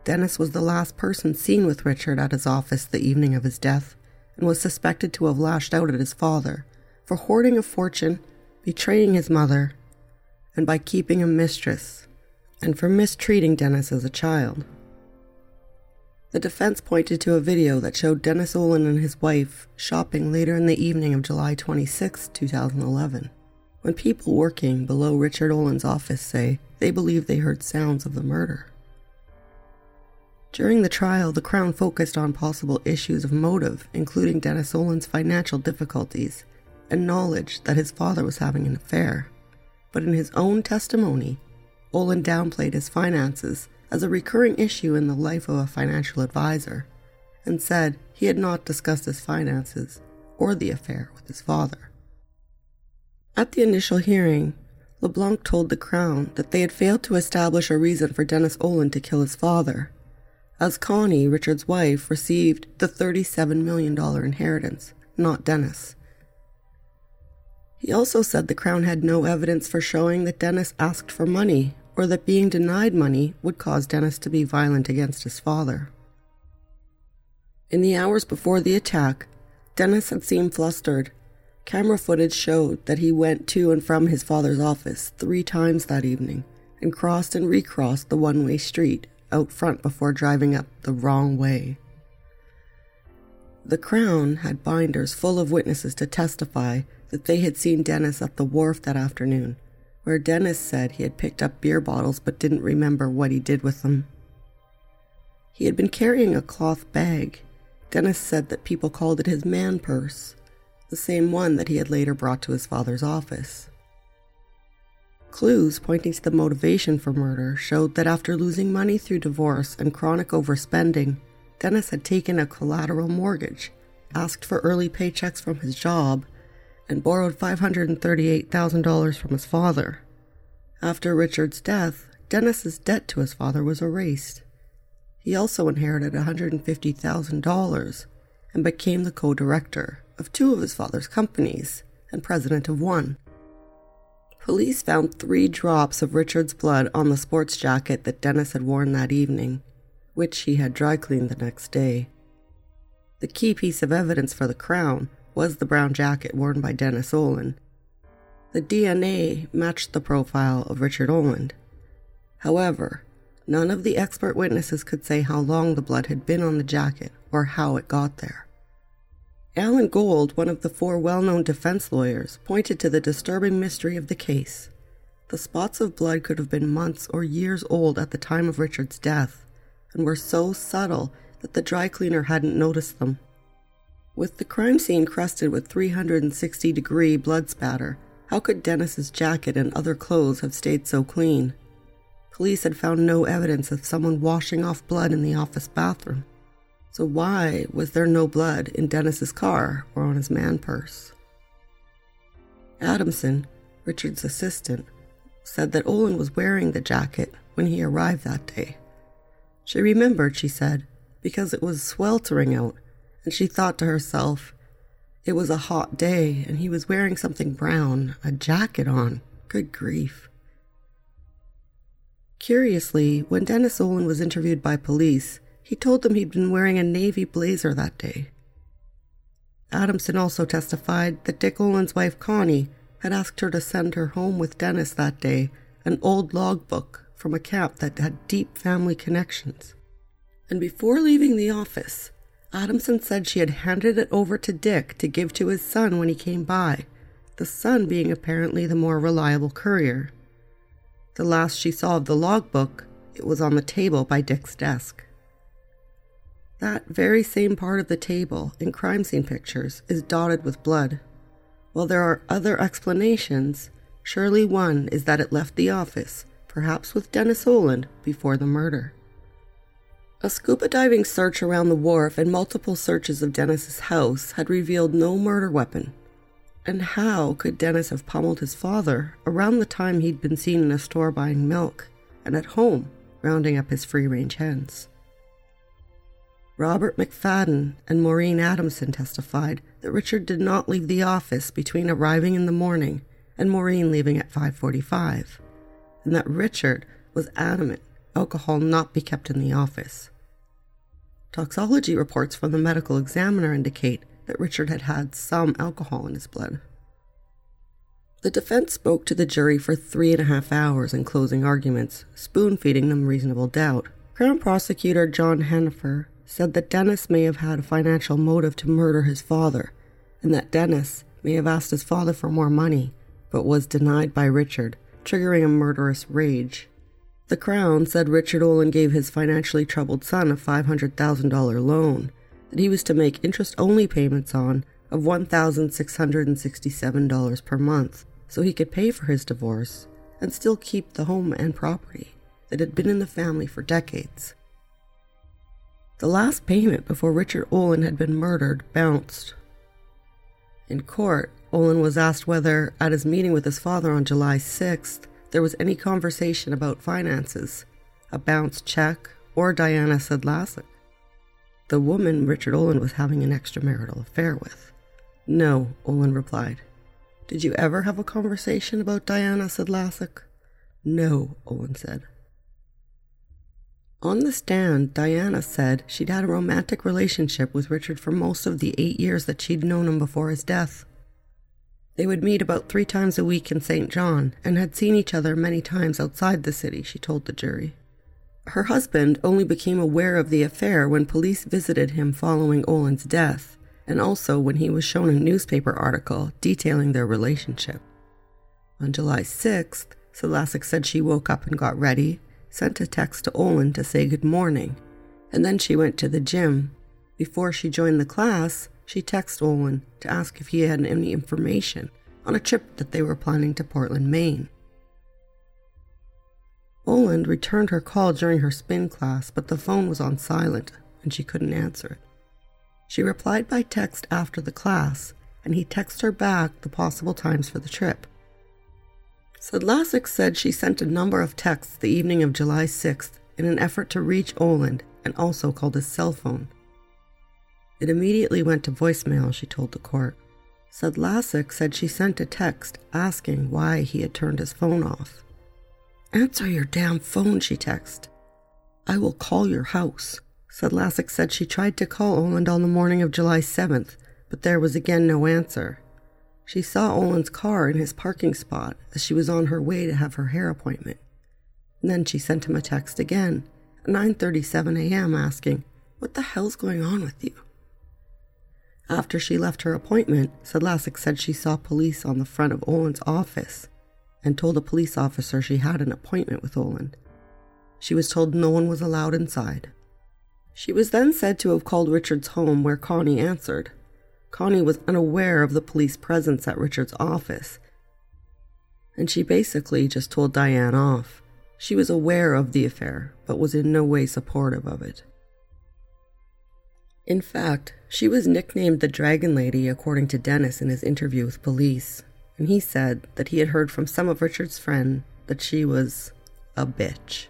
Dennis was the last person seen with Richard at his office the evening of his death, and was suspected to have lashed out at his father for hoarding a fortune, betraying his mother, and by keeping a mistress, and for mistreating Dennis as a child. The defense pointed to a video that showed Dennis Oland and his wife shopping later in the evening of July 26, 2011, when people working below Richard Oland's office say they believe they heard sounds of the murder. During the trial, the Crown focused on possible issues of motive, including Dennis Oland's financial difficulties and knowledge that his father was having an affair. But in his own testimony, Oland downplayed his finances as a recurring issue in the life of a financial advisor and said he had not discussed his finances or the affair with his father. At the initial hearing, LeBlanc told the Crown that they had failed to establish a reason for Dennis Oland to kill his father as Connie, Richard's wife, received the $37 million inheritance, not Dennis. He also said the Crown had no evidence for showing that Dennis asked for money or that being denied money would cause Dennis to be violent against his father. In the hours before the attack, Dennis had seemed flustered. Camera footage showed that he went to and from his father's office three times that evening and crossed and recrossed the one way street out front before driving up the wrong way. The Crown had binders full of witnesses to testify that they had seen Dennis at the wharf that afternoon, where Dennis said he had picked up beer bottles but didn't remember what he did with them. He had been carrying a cloth bag. Dennis said that people called it his man purse, the same one that he had later brought to his father's office. Clues pointing to the motivation for murder showed that after losing money through divorce and chronic overspending, Dennis had taken a collateral mortgage, asked for early paychecks from his job, and borrowed $538,000 from his father. After Richard's death, Dennis's debt to his father was erased. He also inherited $150,000 and became the co director of two of his father's companies and president of one. Police found three drops of Richard's blood on the sports jacket that Dennis had worn that evening, which he had dry cleaned the next day. The key piece of evidence for the Crown was the brown jacket worn by Dennis Oland. The DNA matched the profile of Richard Oland. However, none of the expert witnesses could say how long the blood had been on the jacket or how it got there. Alan Gold, one of the four well known defense lawyers, pointed to the disturbing mystery of the case. The spots of blood could have been months or years old at the time of Richard's death, and were so subtle that the dry cleaner hadn't noticed them. With the crime scene crusted with 360 degree blood spatter, how could Dennis's jacket and other clothes have stayed so clean? Police had found no evidence of someone washing off blood in the office bathroom. So why was there no blood in Dennis's car or on his man purse? Adamson, Richard's assistant, said that Oland was wearing the jacket when he arrived that day. She remembered, she said, because it was sweltering out, and she thought to herself, it was a hot day and he was wearing something brown, a jacket on. Good grief. Curiously, when Dennis Oland was interviewed by police, he told them he'd been wearing a navy blazer that day. Adamson also testified that Dick Oland's wife Connie had asked her to send her home with Dennis that day an old logbook from a camp that had deep family connections. And before leaving the office, Adamson said she had handed it over to Dick to give to his son when he came by, the son being apparently the more reliable courier. The last she saw of the logbook, it was on the table by Dick's desk. That very same part of the table in crime scene pictures is dotted with blood. While there are other explanations, surely one is that it left the office, perhaps with Dennis Oland, before the murder. A scuba diving search around the wharf and multiple searches of Dennis's house had revealed no murder weapon. And how could Dennis have pummeled his father around the time he'd been seen in a store buying milk and at home rounding up his free range hens? Robert McFadden and Maureen Adamson testified that Richard did not leave the office between arriving in the morning and Maureen leaving at 5:45, and that Richard was adamant alcohol not be kept in the office. Toxology reports from the medical examiner indicate that Richard had had some alcohol in his blood. The defense spoke to the jury for three and a half hours in closing arguments, spoon feeding them reasonable doubt. Crown prosecutor John Henheffer said that Dennis may have had a financial motive to murder his father, and that Dennis may have asked his father for more money, but was denied by Richard, triggering a murderous rage. The Crown said Richard Oland gave his financially troubled son a $500,000 loan that he was to make interest only payments on of $1,667 per month so he could pay for his divorce and still keep the home and property that had been in the family for decades. The last payment before Richard Oland had been murdered bounced. In court, Oland was asked whether, at his meeting with his father on July 6th, there was any conversation about finances, a bounced check, or Diana Sedlacek, the woman Richard Oland was having an extramarital affair with. No, Oland replied. Did you ever have a conversation about Diana? Lassick. No, Oland said. On the stand, Diana said she'd had a romantic relationship with Richard for most of the eight years that she'd known him before his death. They would meet about three times a week in St. John and had seen each other many times outside the city, she told the jury. Her husband only became aware of the affair when police visited him following Oland's death and also when he was shown a newspaper article detailing their relationship. On July 6th, Sedlacek said she woke up and got ready, sent a text to Oland to say good morning, and then she went to the gym. Before she joined the class, she texted Oland to ask if he had any information on a trip that they were planning to Portland, Maine. Oland returned her call during her spin class, but the phone was on silent and she couldn't answer it. She replied by text after the class, and he texted her back the possible times for the trip. Sedlacek said she sent a number of texts the evening of July 6th in an effort to reach Oland and also called his cell phone. It immediately went to voicemail, she told the court. Sedlacek said she sent a text asking why he had turned his phone off. Answer your damn phone, she texted. I will call your house. Sedlacek said she tried to call Oland on the morning of July 7th, but there was again no answer. She saw Oland's car in his parking spot as she was on her way to have her hair appointment. And then she sent him a text again at 9:37 a.m. asking, "What the hell's going on with you?" After she left her appointment, Sedlacek said she saw police on the front of Oland's office and told a police officer she had an appointment with Oland. She was told no one was allowed inside. She was then said to have called Richard's home, where Connie answered. Connie was unaware of the police presence at Richard's office, and she basically just told Diane off. She was aware of the affair, but was in no way supportive of it. In fact, she was nicknamed the Dragon Lady according to Dennis in his interview with police, and he said that he had heard from some of Richard's friends that she was a bitch.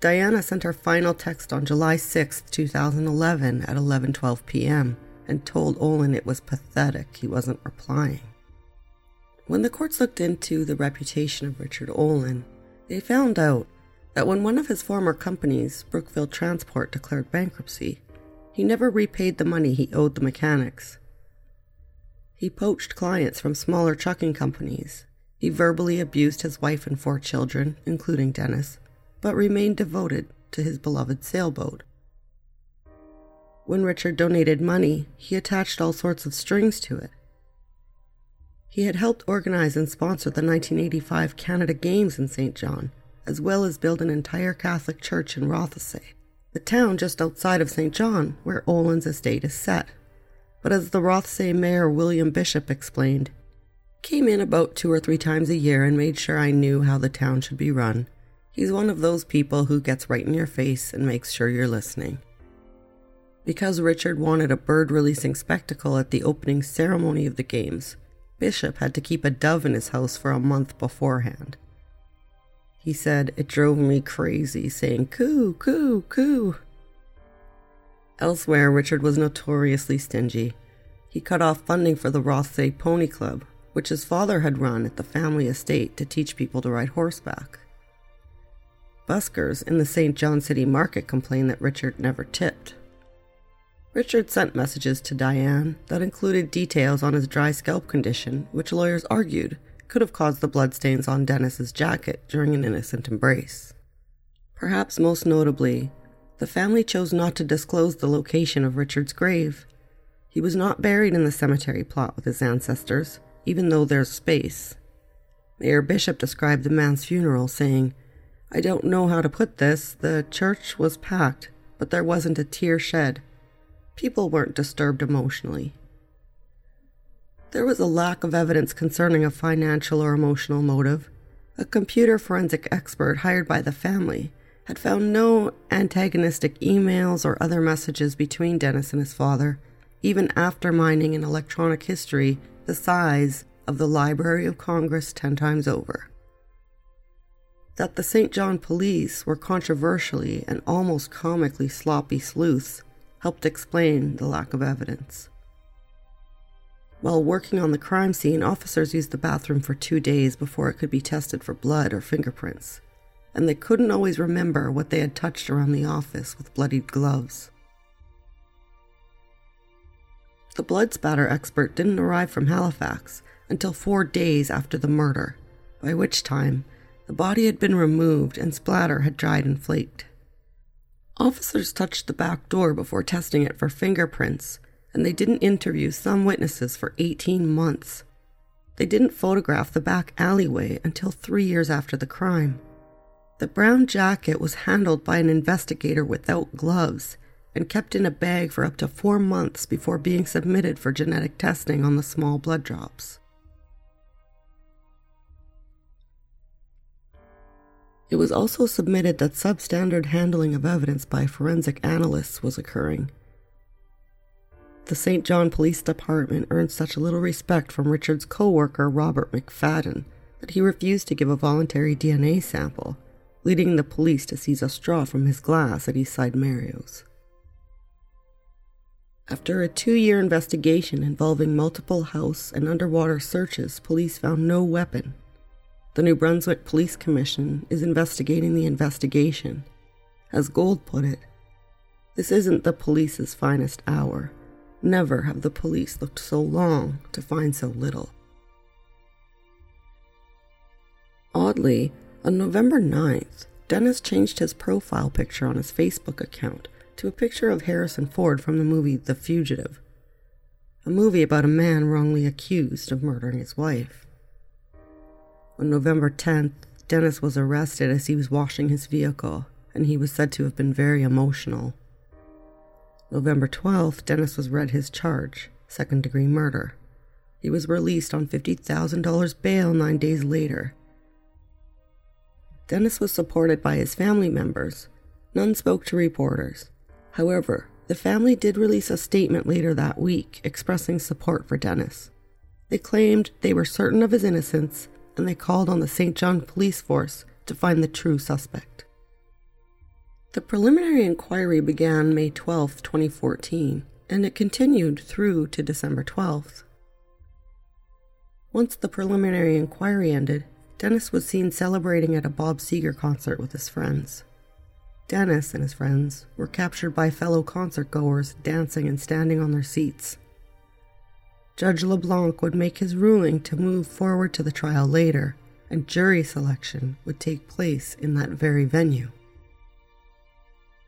Diana sent her final text on July 6, 2011 at 11:12 p.m. and told Oland it was pathetic he wasn't replying. When the courts looked into the reputation of Richard Oland, they found out that when one of his former companies, Brookville Transport, declared bankruptcy, he never repaid the money he owed the mechanics. He poached clients from smaller trucking companies. He verbally abused his wife and four children, including Dennis, but remained devoted to his beloved sailboat. When Richard donated money, he attached all sorts of strings to it. He had helped organize and sponsor the 1985 Canada Games in St. John, as well as build an entire Catholic church in Rothesay, the town just outside of St. John where Oland's estate is set. But as the Rothesay mayor William Bishop explained, came in about two or three times a year and made sure I knew how the town should be run He's one of those people who gets right in your face and makes sure you're listening. Because Richard wanted a bird releasing spectacle at the opening ceremony of the games, Bishop had to keep a dove in his house for a month beforehand. He said, It drove me crazy, saying, Coo, coo, coo. Elsewhere, Richard was notoriously stingy. He cut off funding for the Rothesay Pony Club, which his father had run at the family estate to teach people to ride horseback. Buskers in the St. John City Market complained that Richard never tipped. Richard sent messages to Diane that included details on his dry scalp condition, which lawyers argued could have caused the bloodstains on Dennis's jacket during an innocent embrace. Perhaps most notably, the family chose not to disclose the location of Richard's grave. He was not buried in the cemetery plot with his ancestors, even though there's space. Mayor Bishop described the man's funeral, saying, I don't know how to put this. The church was packed, but there wasn't a tear shed. People weren't disturbed emotionally. There was a lack of evidence concerning a financial or emotional motive. A computer forensic expert hired by the family had found no antagonistic emails or other messages between Dennis and his father, even after mining in electronic history the size of the Library of Congress ten times over. That the St. John police were controversially and almost comically sloppy sleuths helped explain the lack of evidence. While working on the crime scene, officers used the bathroom for two days before it could be tested for blood or fingerprints and they couldn't always remember what they had touched around the office with bloodied gloves. The blood spatter expert didn't arrive from Halifax until four days after the murder, by which time the body had been removed and splatter had dried and flaked. Officers touched the back door before testing it for fingerprints, and they didn't interview some witnesses for 18 months. They didn't photograph the back alleyway until three years after the crime. The brown jacket was handled by an investigator without gloves and kept in a bag for up to four months before being submitted for genetic testing on the small blood drops. It was also submitted that substandard handling of evidence by forensic analysts was occurring. The St. John Police Department earned such little respect from Richard's co worker Robert McFadden that he refused to give a voluntary DNA sample leading the police to seize a straw from his glass at Eastside Mario's. After a two year investigation involving multiple house and underwater searches, police found no weapon. The New Brunswick Police Commission is investigating the investigation. As Gold put it, this isn't the police's finest hour. Never have the police looked so long to find so little. Oddly, on November 9th, Dennis changed his profile picture on his Facebook account to a picture of Harrison Ford from the movie The Fugitive, a movie about a man wrongly accused of murdering his wife. On November 10th, Dennis was arrested as he was washing his vehicle, and he was said to have been very emotional. November 12th, Dennis was read his charge second degree murder. He was released on $50,000 bail nine days later Dennis was supported by his family members. None spoke to reporters. However, the family did release a statement later that week expressing support for Dennis. They claimed they were certain of his innocence and they called on the St. John police force to find the true suspect. The preliminary inquiry began May 12, 2014, and it continued through to December 12th. Once the preliminary inquiry ended, Dennis was seen celebrating at a Bob Seger concert with his friends. Dennis and his friends were captured by fellow concert goers dancing and standing on their seats. Judge LeBlanc would make his ruling to move forward to the trial later, and jury selection would take place in that very venue.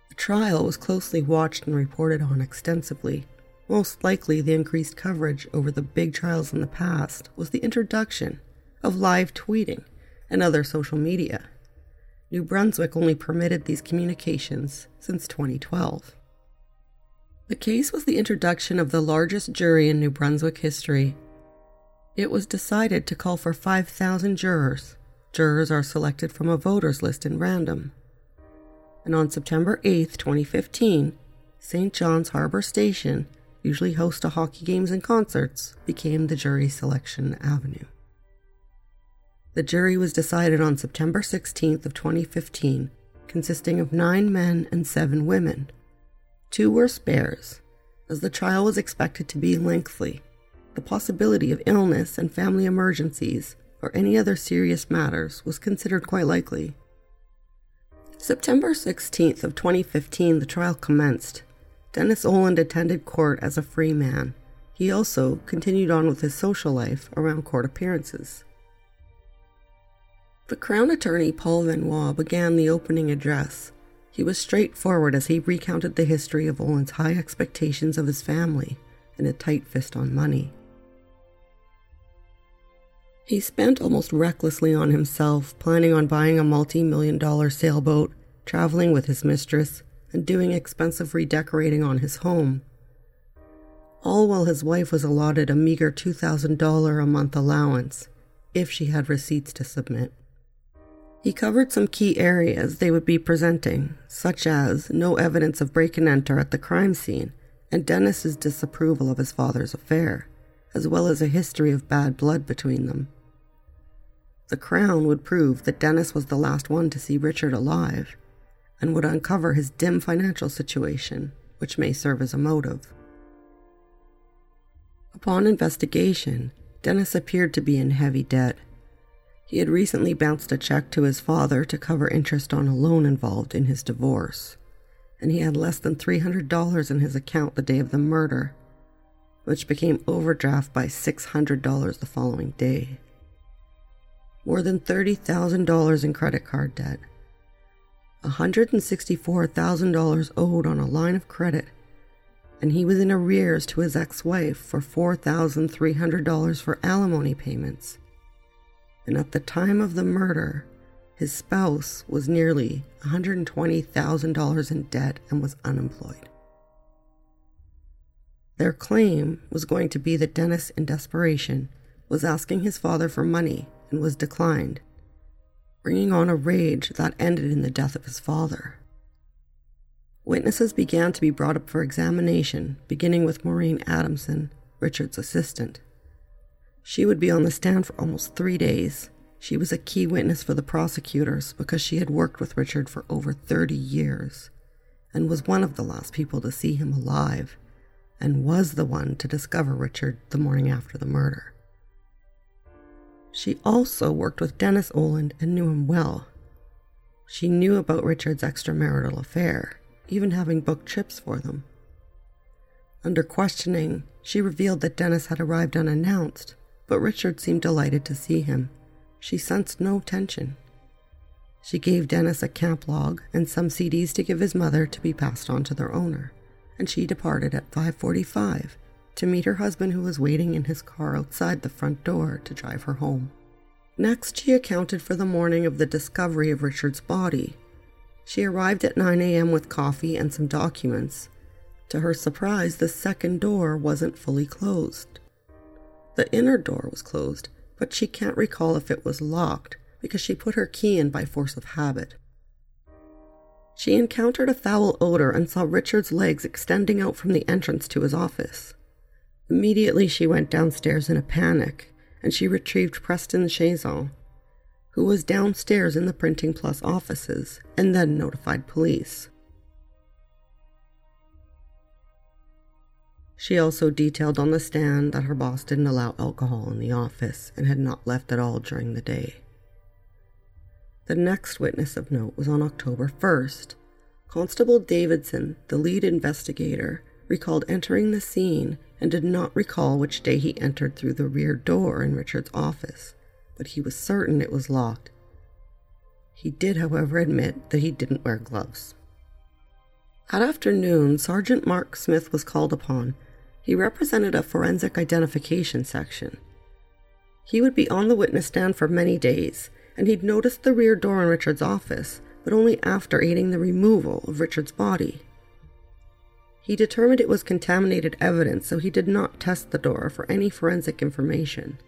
The trial was closely watched and reported on extensively. Most likely, the increased coverage over the big trials in the past was the introduction of live tweeting and other social media. New Brunswick only permitted these communications since 2012. The case was the introduction of the largest jury in New Brunswick history. It was decided to call for 5,000 jurors. Jurors are selected from a voters list in random. And on September 8, 2015, St. John's Harbour Station, usually host to hockey games and concerts, became the jury selection avenue. The jury was decided on September 16th of 2015, consisting of 9 men and 7 women. Two were spares, as the trial was expected to be lengthy. The possibility of illness and family emergencies or any other serious matters was considered quite likely. September 16th of 2015 the trial commenced. Dennis Oland attended court as a free man. He also continued on with his social life around court appearances. The Crown Attorney Paul Veniot began the opening address. He was straightforward as he recounted the history of Oland's high expectations of his family and a tight fist on money. He spent almost recklessly on himself, planning on buying a multi million dollar sailboat, traveling with his mistress, and doing expensive redecorating on his home. All while his wife was allotted a meager $2,000 a month allowance, if she had receipts to submit. He covered some key areas they would be presenting, such as no evidence of break and enter at the crime scene and Dennis's disapproval of his father's affair, as well as a history of bad blood between them. The Crown would prove that Dennis was the last one to see Richard alive and would uncover his dim financial situation, which may serve as a motive. Upon investigation, Dennis appeared to be in heavy debt. He had recently bounced a check to his father to cover interest on a loan involved in his divorce, and he had less than $300 in his account the day of the murder, which became overdraft by $600 the following day. More than $30,000 in credit card debt $164,000 owed on a line of credit, and he was in arrears to his ex wife for $4,300 for alimony payments. And at the time of the murder, his spouse was nearly $120,000 in debt and was unemployed. Their claim was going to be that Dennis, in desperation, was asking his father for money and was declined bringing on a rage that ended in the death of his father. Witnesses began to be brought up for examination, beginning with Maureen Adamson, Richard's assistant. She would be on the stand for almost three days. She was a key witness for the prosecutors because she had worked with Richard for over 30 years and was one of the last people to see him alive and was the one to discover Richard the morning after the murder. She also worked with Dennis Oland and knew him well. She knew about Richard's extramarital affair, even having booked trips for them. Under questioning, she revealed that Dennis had arrived unannounced, but Richard seemed delighted to see him. She sensed no tension. She gave Dennis a camp log and some CDs to give his mother to be passed on to their owner, and she departed at 5:45 to meet her husband, who was waiting in his car outside the front door to drive her home. Next, she accounted for the morning of the discovery of Richard's body. She arrived at 9 a.m. with coffee and some documents. To her surprise, the second door wasn't fully closed. The inner door was closed, but she can't recall if it was locked because she put her key in by force of habit. She encountered a foul odor and saw Richard's legs extending out from the entrance to his office. Immediately, she went downstairs in a panic and she retrieved Preston Chaisson, who was downstairs in the Printing Plus offices, and then notified police. She also detailed on the stand that her boss didn't allow alcohol in the office and had not left at all during the day. The next witness of note was on October 1st. Constable Davidson, the lead investigator, recalled entering the scene and did not recall which day he entered through the rear door in Richard's office, but he was certain it was locked. He did, however, admit that he didn't wear gloves. At afternoon, Sergeant Mark Smith was called upon. He represented a forensic identification section. He would be on the witness stand for many days, and he'd noticed the rear door in Richard's office, but only after aiding the removal of Richard's body. He determined it was contaminated evidence, so he did not test the door for any forensic information.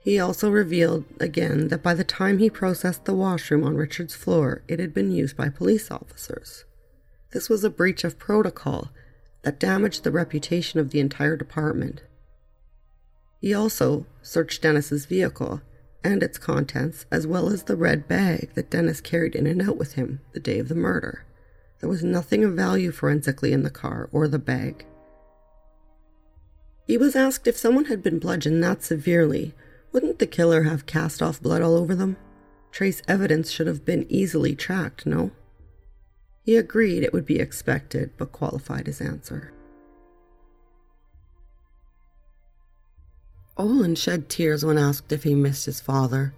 He also revealed again that by the time he processed the washroom on Richard's floor, it had been used by police officers. This was a breach of protocol that damaged the reputation of the entire department. He also searched Dennis's vehicle and its contents, as well as the red bag that Dennis carried in and out with him the day of the murder. There was nothing of value forensically in the car or the bag. He was asked if someone had been bludgeoned that severely, wouldn't the killer have cast off blood all over them? Trace evidence should have been easily tracked, no? He agreed it would be expected, but qualified his answer. Oland shed tears when asked if he missed his father.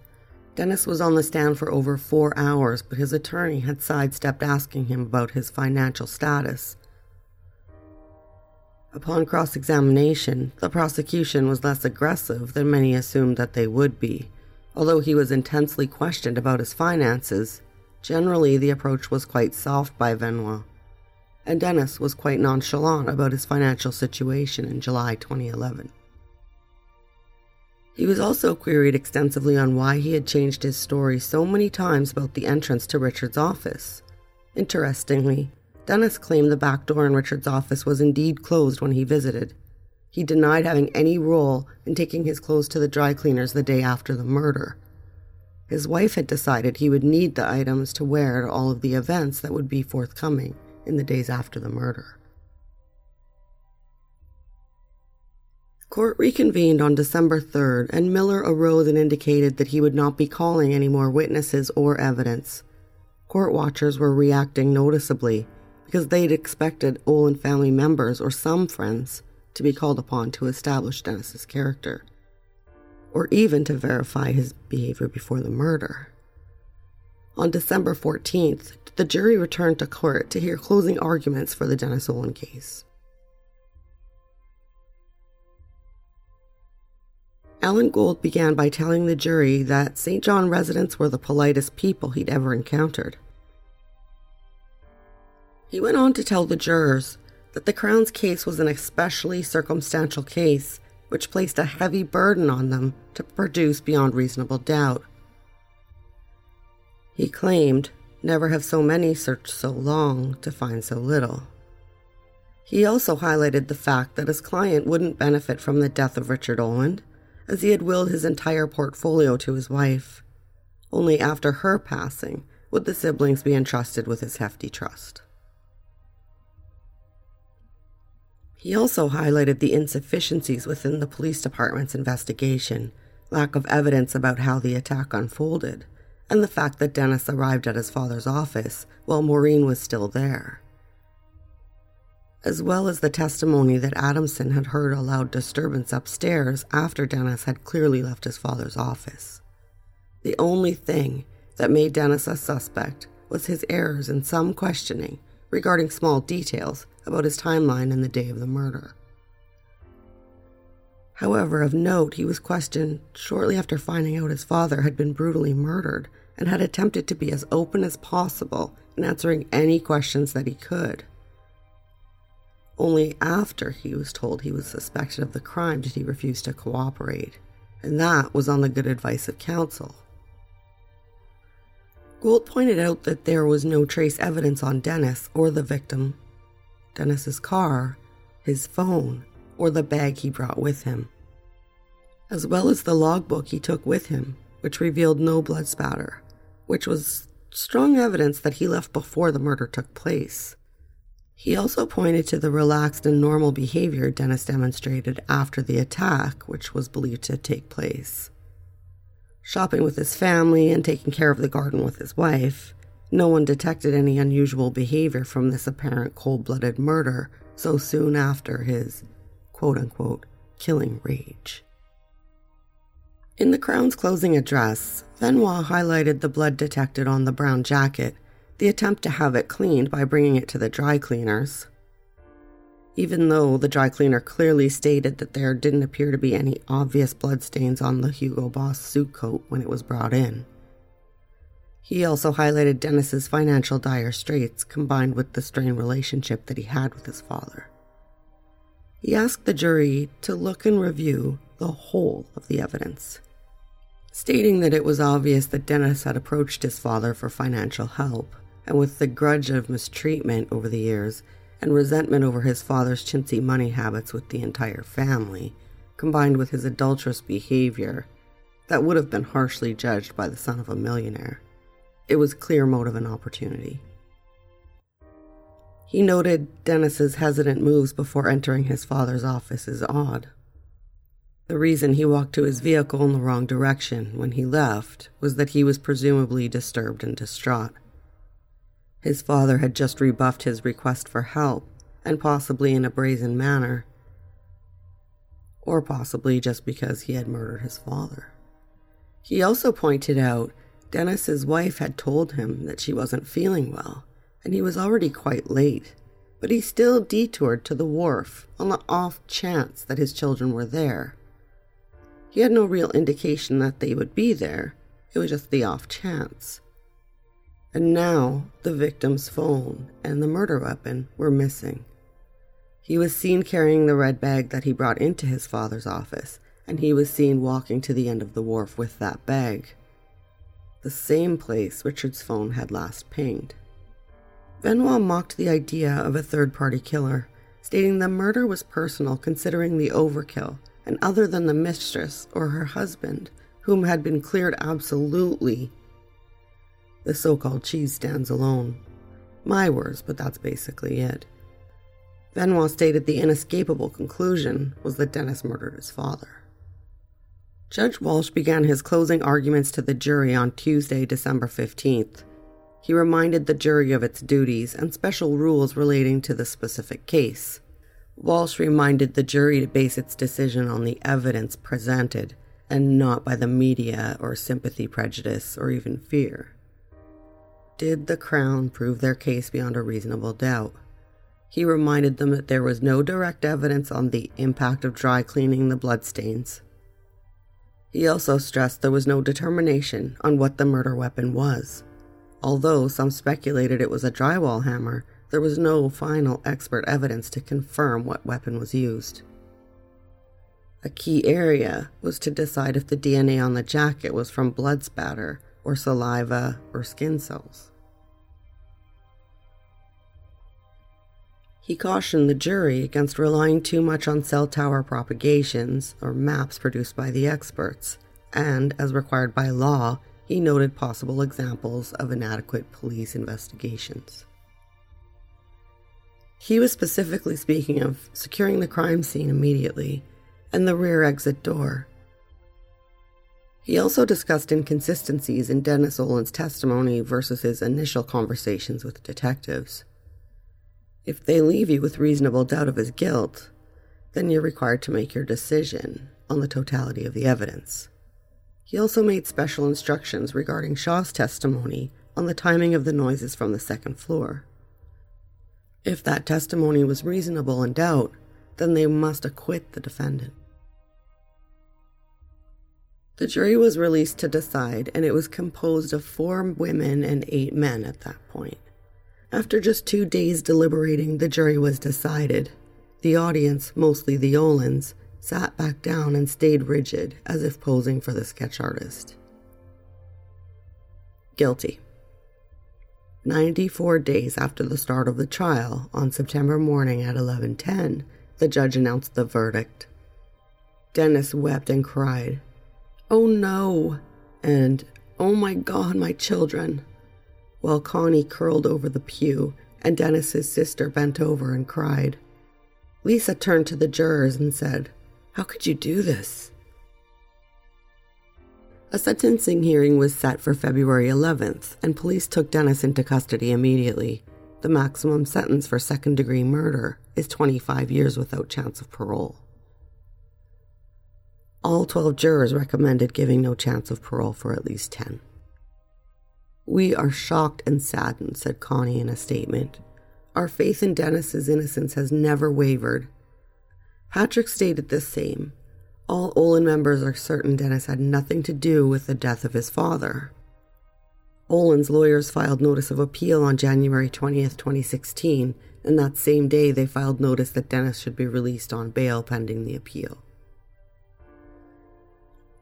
Dennis was on the stand for over four hours, but his attorney had sidestepped asking him about his financial status. Upon cross examination, the prosecution was less aggressive than many assumed that they would be. Although he was intensely questioned about his finances, generally the approach was quite soft by Veniot, and Dennis was quite nonchalant about his financial situation in July 2011. He was also queried extensively on why he had changed his story so many times about the entrance to Richard's office. Interestingly, Dennis claimed the back door in Richard's office was indeed closed when he visited. He denied having any role in taking his clothes to the dry cleaners the day after the murder. His wife had decided he would need the items to wear at all of the events that would be forthcoming in the days after the murder. Court reconvened on December 3rd, and Miller arose and indicated that he would not be calling any more witnesses or evidence. Court watchers were reacting noticeably because they'd expected Oland family members or some friends to be called upon to establish Dennis's character, or even to verify his behavior before the murder. On December 14th, the jury returned to court to hear closing arguments for the Dennis Oland case. Alan Gold began by telling the jury that St. John residents were the politest people he'd ever encountered. He went on to tell the jurors that the Crown's case was an especially circumstantial case, which placed a heavy burden on them to produce beyond reasonable doubt. He claimed, Never have so many searched so long to find so little. He also highlighted the fact that his client wouldn't benefit from the death of Richard Oland as he had willed his entire portfolio to his wife. Only after her passing would the siblings be entrusted with his hefty trust. He also highlighted the insufficiencies within the police department's investigation, lack of evidence about how the attack unfolded, and the fact that Dennis arrived at his father's office while Maureen was still there as well as the testimony that Adamson had heard a loud disturbance upstairs after Dennis had clearly left his father's office. The only thing that made Dennis a suspect was his errors in some questioning regarding small details about his timeline and the day of the murder. However, of note, he was questioned shortly after finding out his father had been brutally murdered and had attempted to be as open as possible in answering any questions that he could. Only after he was told he was suspected of the crime did he refuse to cooperate, and that was on the good advice of counsel. Gold pointed out that there was no trace evidence on Dennis or the victim, Dennis's car, his phone, or the bag he brought with him, as well as the logbook he took with him, which revealed no blood spatter, which was strong evidence that he left before the murder took place. He also pointed to the relaxed and normal behavior Dennis demonstrated after the attack, which was believed to take place. Shopping with his family and taking care of the garden with his wife, no one detected any unusual behavior from this apparent cold blooded murder so soon after his quote unquote killing rage. In the Crown's closing address, Veniot highlighted the blood detected on the brown jacket the attempt to have it cleaned by bringing it to the dry cleaners. Even though the dry cleaner clearly stated that there didn't appear to be any obvious bloodstains on the Hugo Boss suit coat when it was brought in. He also highlighted Dennis's financial dire straits combined with the strained relationship that he had with his father. He asked the jury to look and review the whole of the evidence, stating that it was obvious that Dennis had approached his father for financial help and with the grudge of mistreatment over the years and resentment over his father's chintzy money habits with the entire family, combined with his adulterous behavior that would have been harshly judged by the son of a millionaire, it was clear motive and opportunity. He noted Dennis's hesitant moves before entering his father's office as odd. The reason he walked to his vehicle in the wrong direction when he left was that he was presumably disturbed and distraught. His father had just rebuffed his request for help, and possibly in a brazen manner. Or possibly just because he had murdered his father. He also pointed out Dennis's wife had told him that she wasn't feeling well, and he was already quite late, but he still detoured to the wharf on the off chance that his children were there. He had no real indication that they would be there, it was just the off chance. And now the victim's phone and the murder weapon were missing. He was seen carrying the red bag that he brought into his father's office, and he was seen walking to the end of the wharf with that bag the same place Richard's phone had last pinged. Benoit mocked the idea of a third party killer, stating the murder was personal considering the overkill, and other than the mistress or her husband, whom had been cleared absolutely. The so called cheese stands alone. My words, but that's basically it. Benoit stated the inescapable conclusion was that Dennis murdered his father. Judge Walsh began his closing arguments to the jury on Tuesday, December 15th. He reminded the jury of its duties and special rules relating to the specific case. Walsh reminded the jury to base its decision on the evidence presented and not by the media or sympathy prejudice or even fear. Did the Crown prove their case beyond a reasonable doubt? He reminded them that there was no direct evidence on the impact of dry cleaning the bloodstains he also stressed there was no determination on what the murder weapon was. Although some speculated it was a drywall hammer, there was no final expert evidence to confirm what weapon was used. A key area was to decide if the DNA on the jacket was from blood spatter or saliva or skin cells. He cautioned the jury against relying too much on cell tower propagations, or maps produced by the experts, and, as required by law, he noted possible examples of inadequate police investigations. He was specifically speaking of securing the crime scene immediately and the rear exit door. He also discussed inconsistencies in Dennis Oland's testimony versus his initial conversations with detectives. If they leave you with reasonable doubt of his guilt, then you're required to make your decision on the totality of the evidence. He also made special instructions regarding Shaw's testimony on the timing of the noises from the second floor. If that testimony was reasonable in doubt, then they must acquit the defendant. The jury was released to decide, and it was composed of four women and eight men at that point. After just two days deliberating, the jury was decided. The audience, mostly the Olands, sat back down and stayed rigid, as if posing for the sketch artist. Guilty. 94 days after the start of the trial, on September morning at 11:10, the judge announced the verdict. Dennis wept and cried, "Oh no!" and "Oh my God, my children!" While Connie curled over the pew and Dennis's sister bent over and cried. Lisa turned to the jurors and said, How could you do this? A sentencing hearing was set for February 11th, and police took Dennis into custody immediately. The maximum sentence for second degree murder is 25 years without chance of parole. All 12 jurors recommended giving no chance of parole for at least 10. We are shocked and saddened, said Connie in a statement. Our faith in Dennis's innocence has never wavered. Patrick stated the same. All Oland members are certain Dennis had nothing to do with the death of his father. Oland's lawyers filed notice of appeal on January 20th, 2016, and that same day they filed notice that Dennis should be released on bail pending the appeal.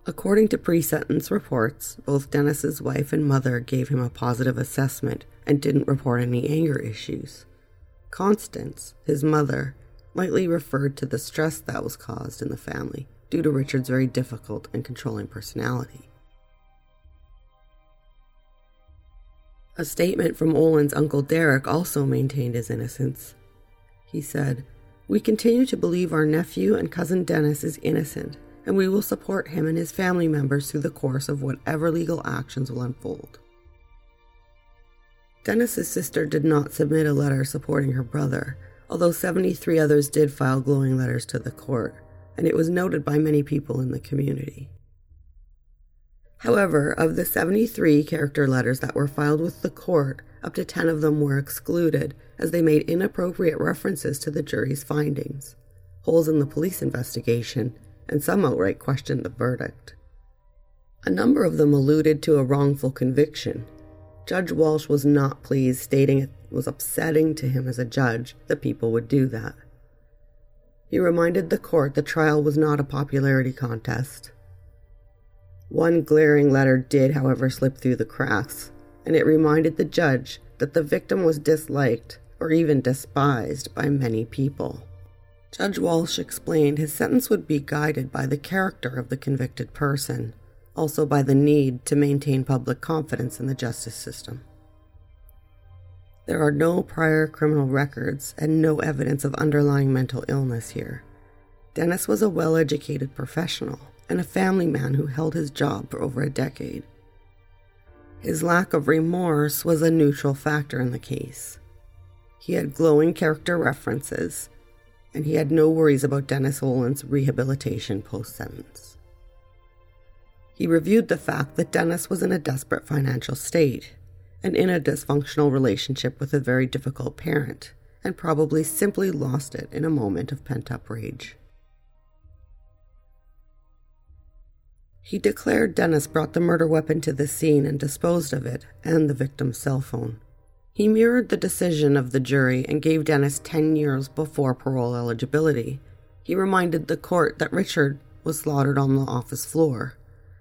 According to pre sentence reports, both Dennis's wife and mother gave him a positive assessment and didn't report any anger issues. Constance, his mother, lightly referred to the stress that was caused in the family due to Richard's very difficult and controlling personality. A statement from Oland's uncle Derek also maintained his innocence. He said, We continue to believe our nephew and cousin Dennis is innocent and we will support him and his family members through the course of whatever legal actions will unfold. Dennis's sister did not submit a letter supporting her brother, although 73 others did file glowing letters to the court, and it was noted by many people in the community. However, of the 73 character letters that were filed with the court, up to 10 of them were excluded as they made inappropriate references to the jury's findings, holes in the police investigation, and some outright questioned the verdict. A number of them alluded to a wrongful conviction. Judge Walsh was not pleased, stating it was upsetting to him as a judge that people would do that. He reminded the court the trial was not a popularity contest. One glaring letter did, however, slip through the cracks, and it reminded the judge that the victim was disliked or even despised by many people. Judge Walsh explained his sentence would be guided by the character of the convicted person, also by the need to maintain public confidence in the justice system. There are no prior criminal records and no evidence of underlying mental illness here. Dennis was a well educated professional and a family man who held his job for over a decade. His lack of remorse was a neutral factor in the case. He had glowing character references, and he had no worries about Dennis Oland's rehabilitation post sentence. He reviewed the fact that Dennis was in a desperate financial state and in a dysfunctional relationship with a very difficult parent, and probably simply lost it in a moment of pent up rage. He declared Dennis brought the murder weapon to the scene and disposed of it and the victim's cell phone. He mirrored the decision of the jury and gave Dennis 10 years before parole eligibility. He reminded the court that Richard was slaughtered on the office floor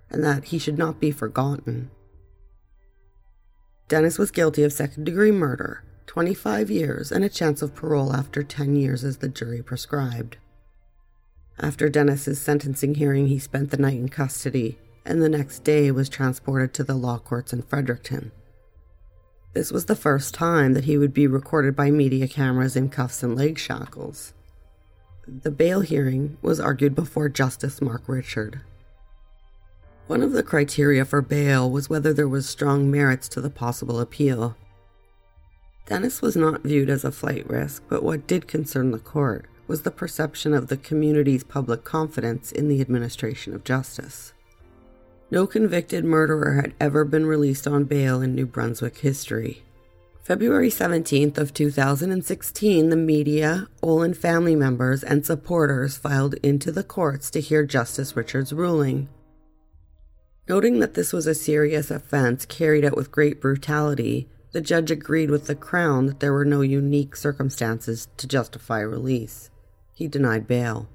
and that he should not be forgotten. Dennis was guilty of second degree murder, 25 years, and a chance of parole after 10 years as the jury prescribed. After Dennis's sentencing hearing, he spent the night in custody and the next day was transported to the law courts in Fredericton. This was the first time that he would be recorded by media cameras in cuffs and leg shackles. The bail hearing was argued before Justice Marc Richard. One of the criteria for bail was whether there was strong merits to the possible appeal. Dennis was not viewed as a flight risk, but what did concern the court was the perception of the community's public confidence in the administration of justice. No convicted murderer had ever been released on bail in New Brunswick history. February 17th of 2016, the media, Oland family members, and supporters filed into the courts to hear Justice Richard's ruling. Noting that this was a serious offense carried out with great brutality, the judge agreed with the Crown that there were no unique circumstances to justify release he denied bail.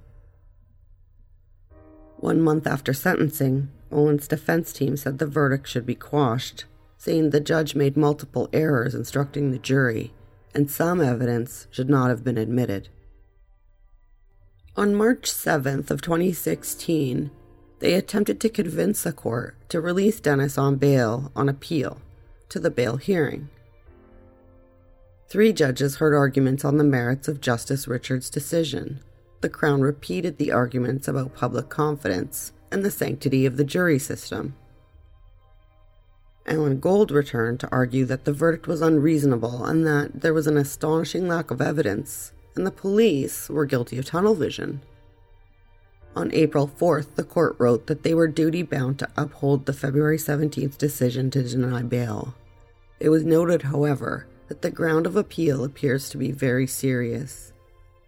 One month after sentencing, Oland's defense team said the verdict should be quashed, saying the judge made multiple errors instructing the jury, and some evidence should not have been admitted. On March 7th of 2016, they attempted to convince the court to release Dennis on bail on appeal to the bail hearing. Three judges heard arguments on the merits of Justice Richard's decision. The Crown repeated the arguments about public confidence and the sanctity of the jury system. Alan Gold returned to argue that the verdict was unreasonable and that there was an astonishing lack of evidence, and the police were guilty of tunnel vision. On April 4th, the court wrote that they were duty bound to uphold the February 17th decision to deny bail. It was noted, however, that the ground of appeal appears to be very serious.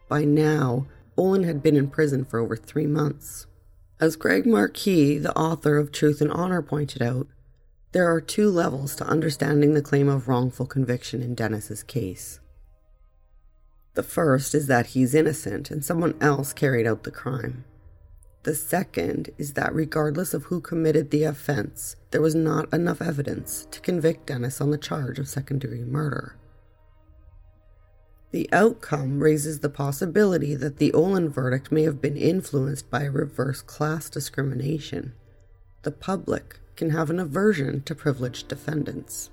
By now, Oland had been in prison for over three months. As Greg Marquis, the author of Truth and Honor, pointed out, there are two levels to understanding the claim of wrongful conviction in Dennis's case. The first is that he's innocent and someone else carried out the crime. The second is that regardless of who committed the offense, there was not enough evidence to convict Dennis on the charge of second degree murder. The outcome raises the possibility that the Oland verdict may have been influenced by reverse class discrimination. The public can have an aversion to privileged defendants.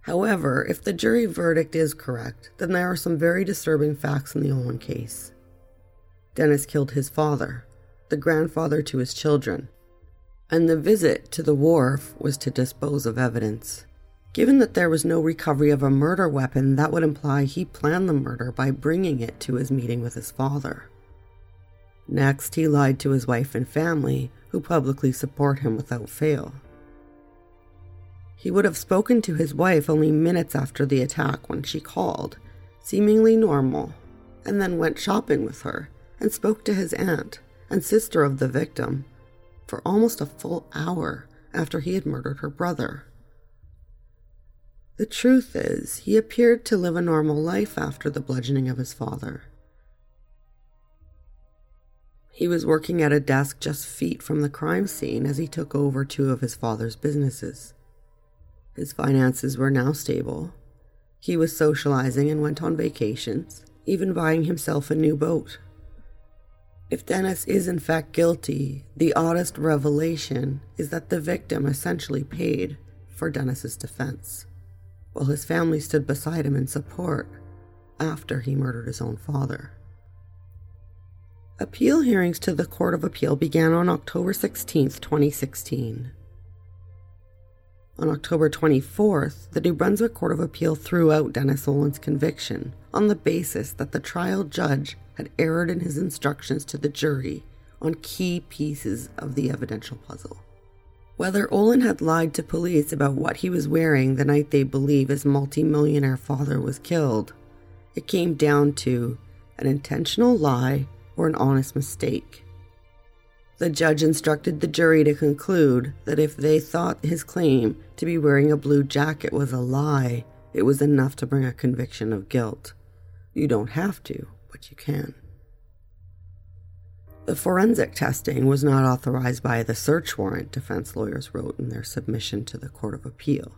However, if the jury verdict is correct, then there are some very disturbing facts in the Oland case. Dennis killed his father, the grandfather to his children, and the visit to the wharf was to dispose of evidence. Given that there was no recovery of a murder weapon, that would imply he planned the murder by bringing it to his meeting with his father. Next, he lied to his wife and family, who publicly support him without fail. He would have spoken to his wife only minutes after the attack when she called, seemingly normal, and then went shopping with her and spoke to his aunt and sister of the victim for almost a full hour after he had murdered her brother. The truth is, he appeared to live a normal life after the bludgeoning of his father. He was working at a desk just feet from the crime scene as he took over two of his father's businesses. His finances were now stable. He was socializing and went on vacations, even buying himself a new boat. If Dennis is in fact guilty, the oddest revelation is that the victim essentially paid for Dennis's defense while his family stood beside him in support after he murdered his own father. Appeal hearings to the Court of Appeal began on October 16, 2016. On October 24th, the New Brunswick Court of Appeal threw out Dennis Oland's conviction on the basis that the trial judge had erred in his instructions to the jury on key pieces of the evidential puzzle. Whether Oland had lied to police about what he was wearing the night they believe his multimillionaire father was killed, it came down to an intentional lie or an honest mistake. The judge instructed the jury to conclude that if they thought his claim to be wearing a blue jacket was a lie, it was enough to bring a conviction of guilt. You don't have to, but you can. The forensic testing was not authorized by the search warrant, defense lawyers wrote in their submission to the Court of Appeal.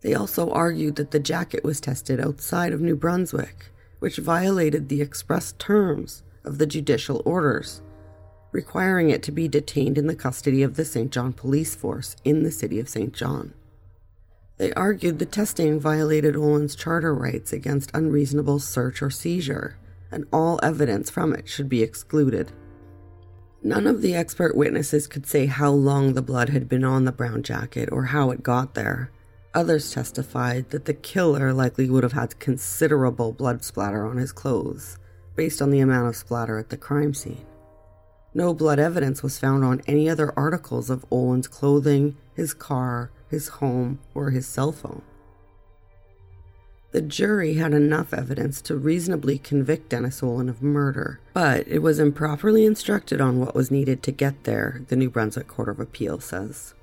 They also argued that the jacket was tested outside of New Brunswick, which violated the express terms of the judicial orders, requiring it to be detained in the custody of the Saint John Police Force in the city of Saint John. They argued the testing violated Oland's charter rights against unreasonable search or seizure, and all evidence from it should be excluded. None of the expert witnesses could say how long the blood had been on the brown jacket or how it got there. Others testified that the killer likely would have had considerable blood splatter on his clothes, based on the amount of splatter at the crime scene. No blood evidence was found on any other articles of Oland's clothing, his car, his home, or his cell phone. The jury had enough evidence to reasonably convict Dennis Oland of murder, but it was improperly instructed on what was needed to get there, the New Brunswick Court of Appeal says.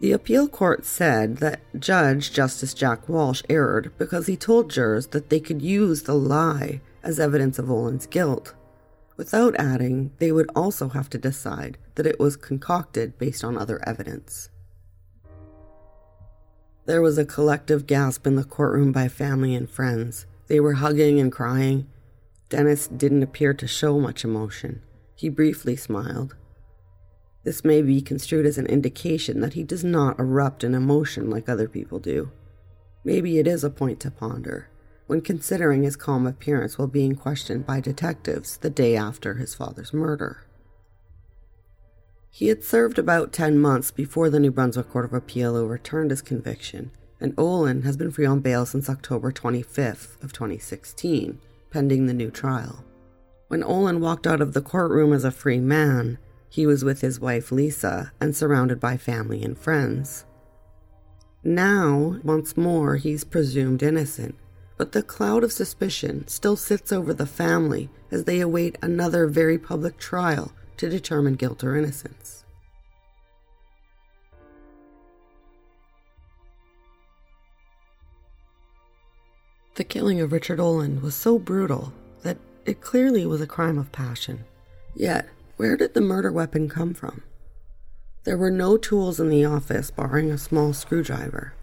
The appeal court said that Judge Justice Jack Walsh erred because he told jurors that they could use the lie as evidence of Oland's guilt, without adding they would also have to decide that it was concocted based on other evidence. There was a collective gasp in the courtroom by family and friends. They were hugging and crying. Dennis didn't appear to show much emotion. He briefly smiled. This may be construed as an indication that he does not erupt in emotion like other people do. Maybe it is a point to ponder when considering his calm appearance while being questioned by detectives the day after his father's murder. He had served about 10 months before the New Brunswick Court of Appeal overturned his conviction, and Oland has been free on bail since October 25th of 2016, pending the new trial. When Oland walked out of the courtroom as a free man, he was with his wife Lisa and surrounded by family and friends. Now, once more, he's presumed innocent, but the cloud of suspicion still sits over the family as they await another very public trial to determine guilt or innocence. The killing of Richard Oland was so brutal that it clearly was a crime of passion. Yet, where did the murder weapon come from? There were no tools in the office barring a small screwdriver.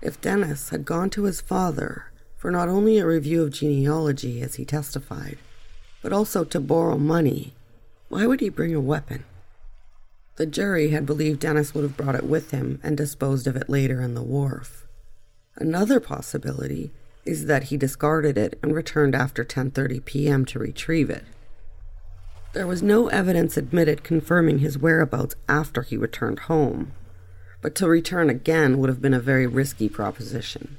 If Dennis had gone to his father for not only a review of genealogy as he testified, but also to borrow money why would he bring a weapon? The jury had believed Dennis would have brought it with him and disposed of it later in the wharf. Another possibility is that he discarded it and returned after 10:30 p.m. to retrieve it. There was no evidence admitted confirming his whereabouts after he returned home, but to return again would have been a very risky proposition.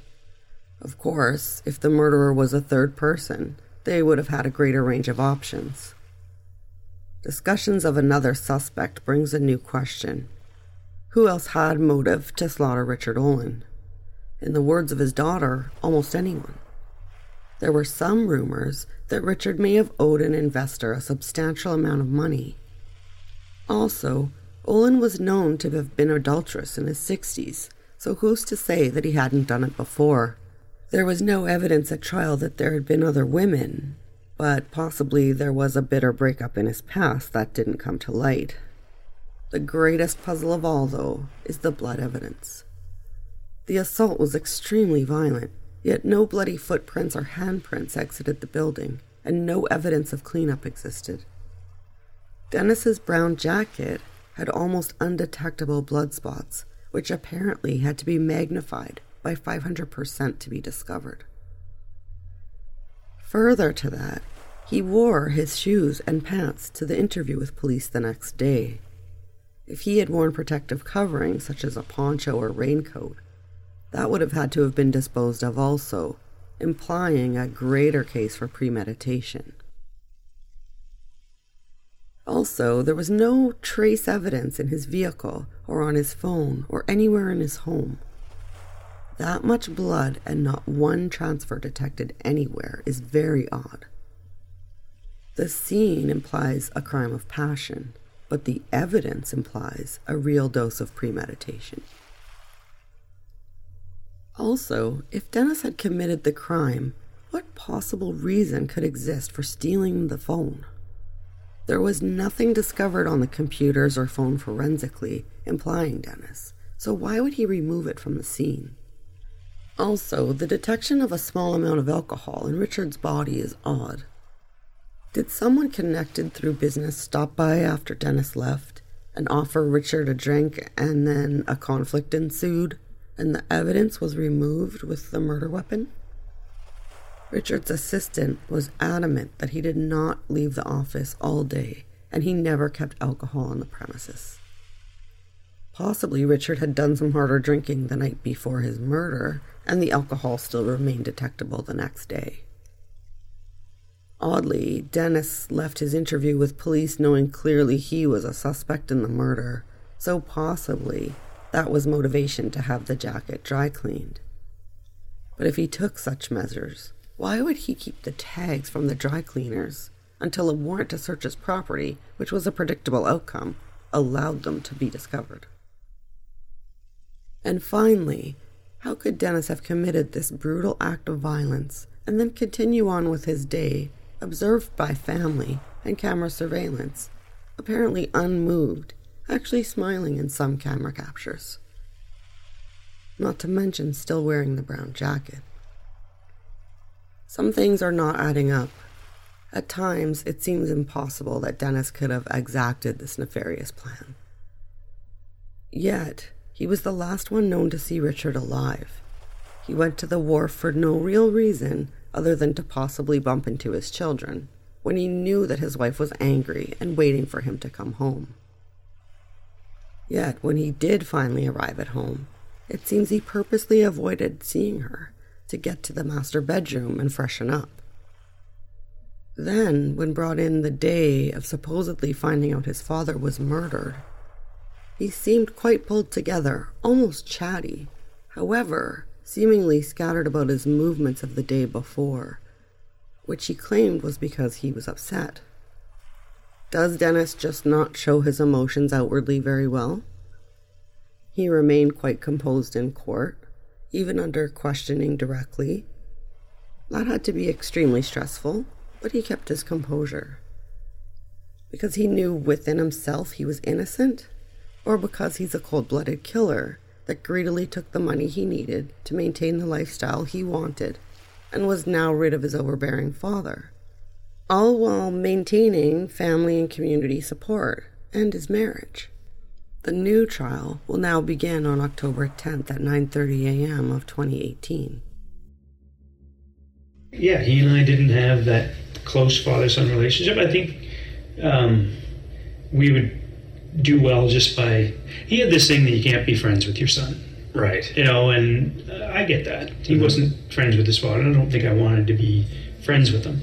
Of course, if the murderer was a third person, they would have had a greater range of options. Discussions of another suspect brings a new question. Who else had motive to slaughter Richard Oland? In the words of his daughter, almost anyone. There were some rumors that Richard may have owed an investor a substantial amount of money. Also, Oland was known to have been adulterous in his 60s, so who's to say that he hadn't done it before? There was no evidence at trial that there had been other women, but possibly there was a bitter breakup in his past that didn't come to light. The greatest puzzle of all, though, is the blood evidence. The assault was extremely violent, yet no bloody footprints or handprints exited the building, and no evidence of cleanup existed. Dennis's brown jacket had almost undetectable blood spots, which apparently had to be magnified by 500% to be discovered. Further to that, he wore his shoes and pants to the interview with police the next day. If he had worn protective covering, such as a poncho or raincoat, that would have had to have been disposed of also, implying a greater case for premeditation. Also, there was no trace evidence in his vehicle or on his phone or anywhere in his home. That much blood and not one transfer detected anywhere is very odd. The scene implies a crime of passion, but the evidence implies a real dose of premeditation. Also, if Dennis had committed the crime, what possible reason could exist for stealing the phone? There was nothing discovered on the computers or phone forensically implying Dennis, so why would he remove it from the scene? Also, the detection of a small amount of alcohol in Richard's body is odd. Did someone connected through business stop by after Dennis left and offer Richard a drink and then a conflict ensued? and the evidence was removed with the murder weapon? Richard's assistant was adamant that he did not leave the office all day and he never kept alcohol on the premises. Possibly Richard had done some harder drinking the night before his murder, and the alcohol still remained detectable the next day. Oddly, Dennis left his interview with police knowing clearly he was a suspect in the murder, so possibly that was motivation to have the jacket dry cleaned. But if he took such measures, why would he keep the tags from the dry cleaners until a warrant to search his property, which was a predictable outcome, allowed them to be discovered? And finally, how could Dennis have committed this brutal act of violence and then continue on with his day, observed by family and camera surveillance, apparently unmoved actually smiling in some camera captures. Not to mention still wearing the brown jacket. Some things are not adding up. At times, it seems impossible that Dennis could have exacted this nefarious plan. Yet, he was the last one known to see Richard alive. He went to the wharf for no real reason other than to possibly bump into his children, when he knew that his wife was angry and waiting for him to come home. Yet, when he did finally arrive at home, it seems he purposely avoided seeing her to get to the master bedroom and freshen up. Then, when brought in the day of supposedly finding out his father was murdered, he seemed quite pulled together, almost chatty, however, seemingly scattered about his movements of the day before, which he claimed was because he was upset. Does Dennis just not show his emotions outwardly very well? He remained quite composed in court, even under questioning directly. That had to be extremely stressful, but he kept his composure. Because he knew within himself he was innocent, or because he's a cold blooded killer that greedily took the money he needed to maintain the lifestyle he wanted and was now rid of his overbearing father all while maintaining family and community support and his marriage. The new trial will now begin on October 10th at 9:30 a.m. of 2018. Yeah, he and I didn't have that close father-son relationship. I think um, we would do well just by. He had this thing that you can't be friends with your son, Right. you know, and uh, I get that. He wasn't friends with his father. I don't think I wanted to be friends with him.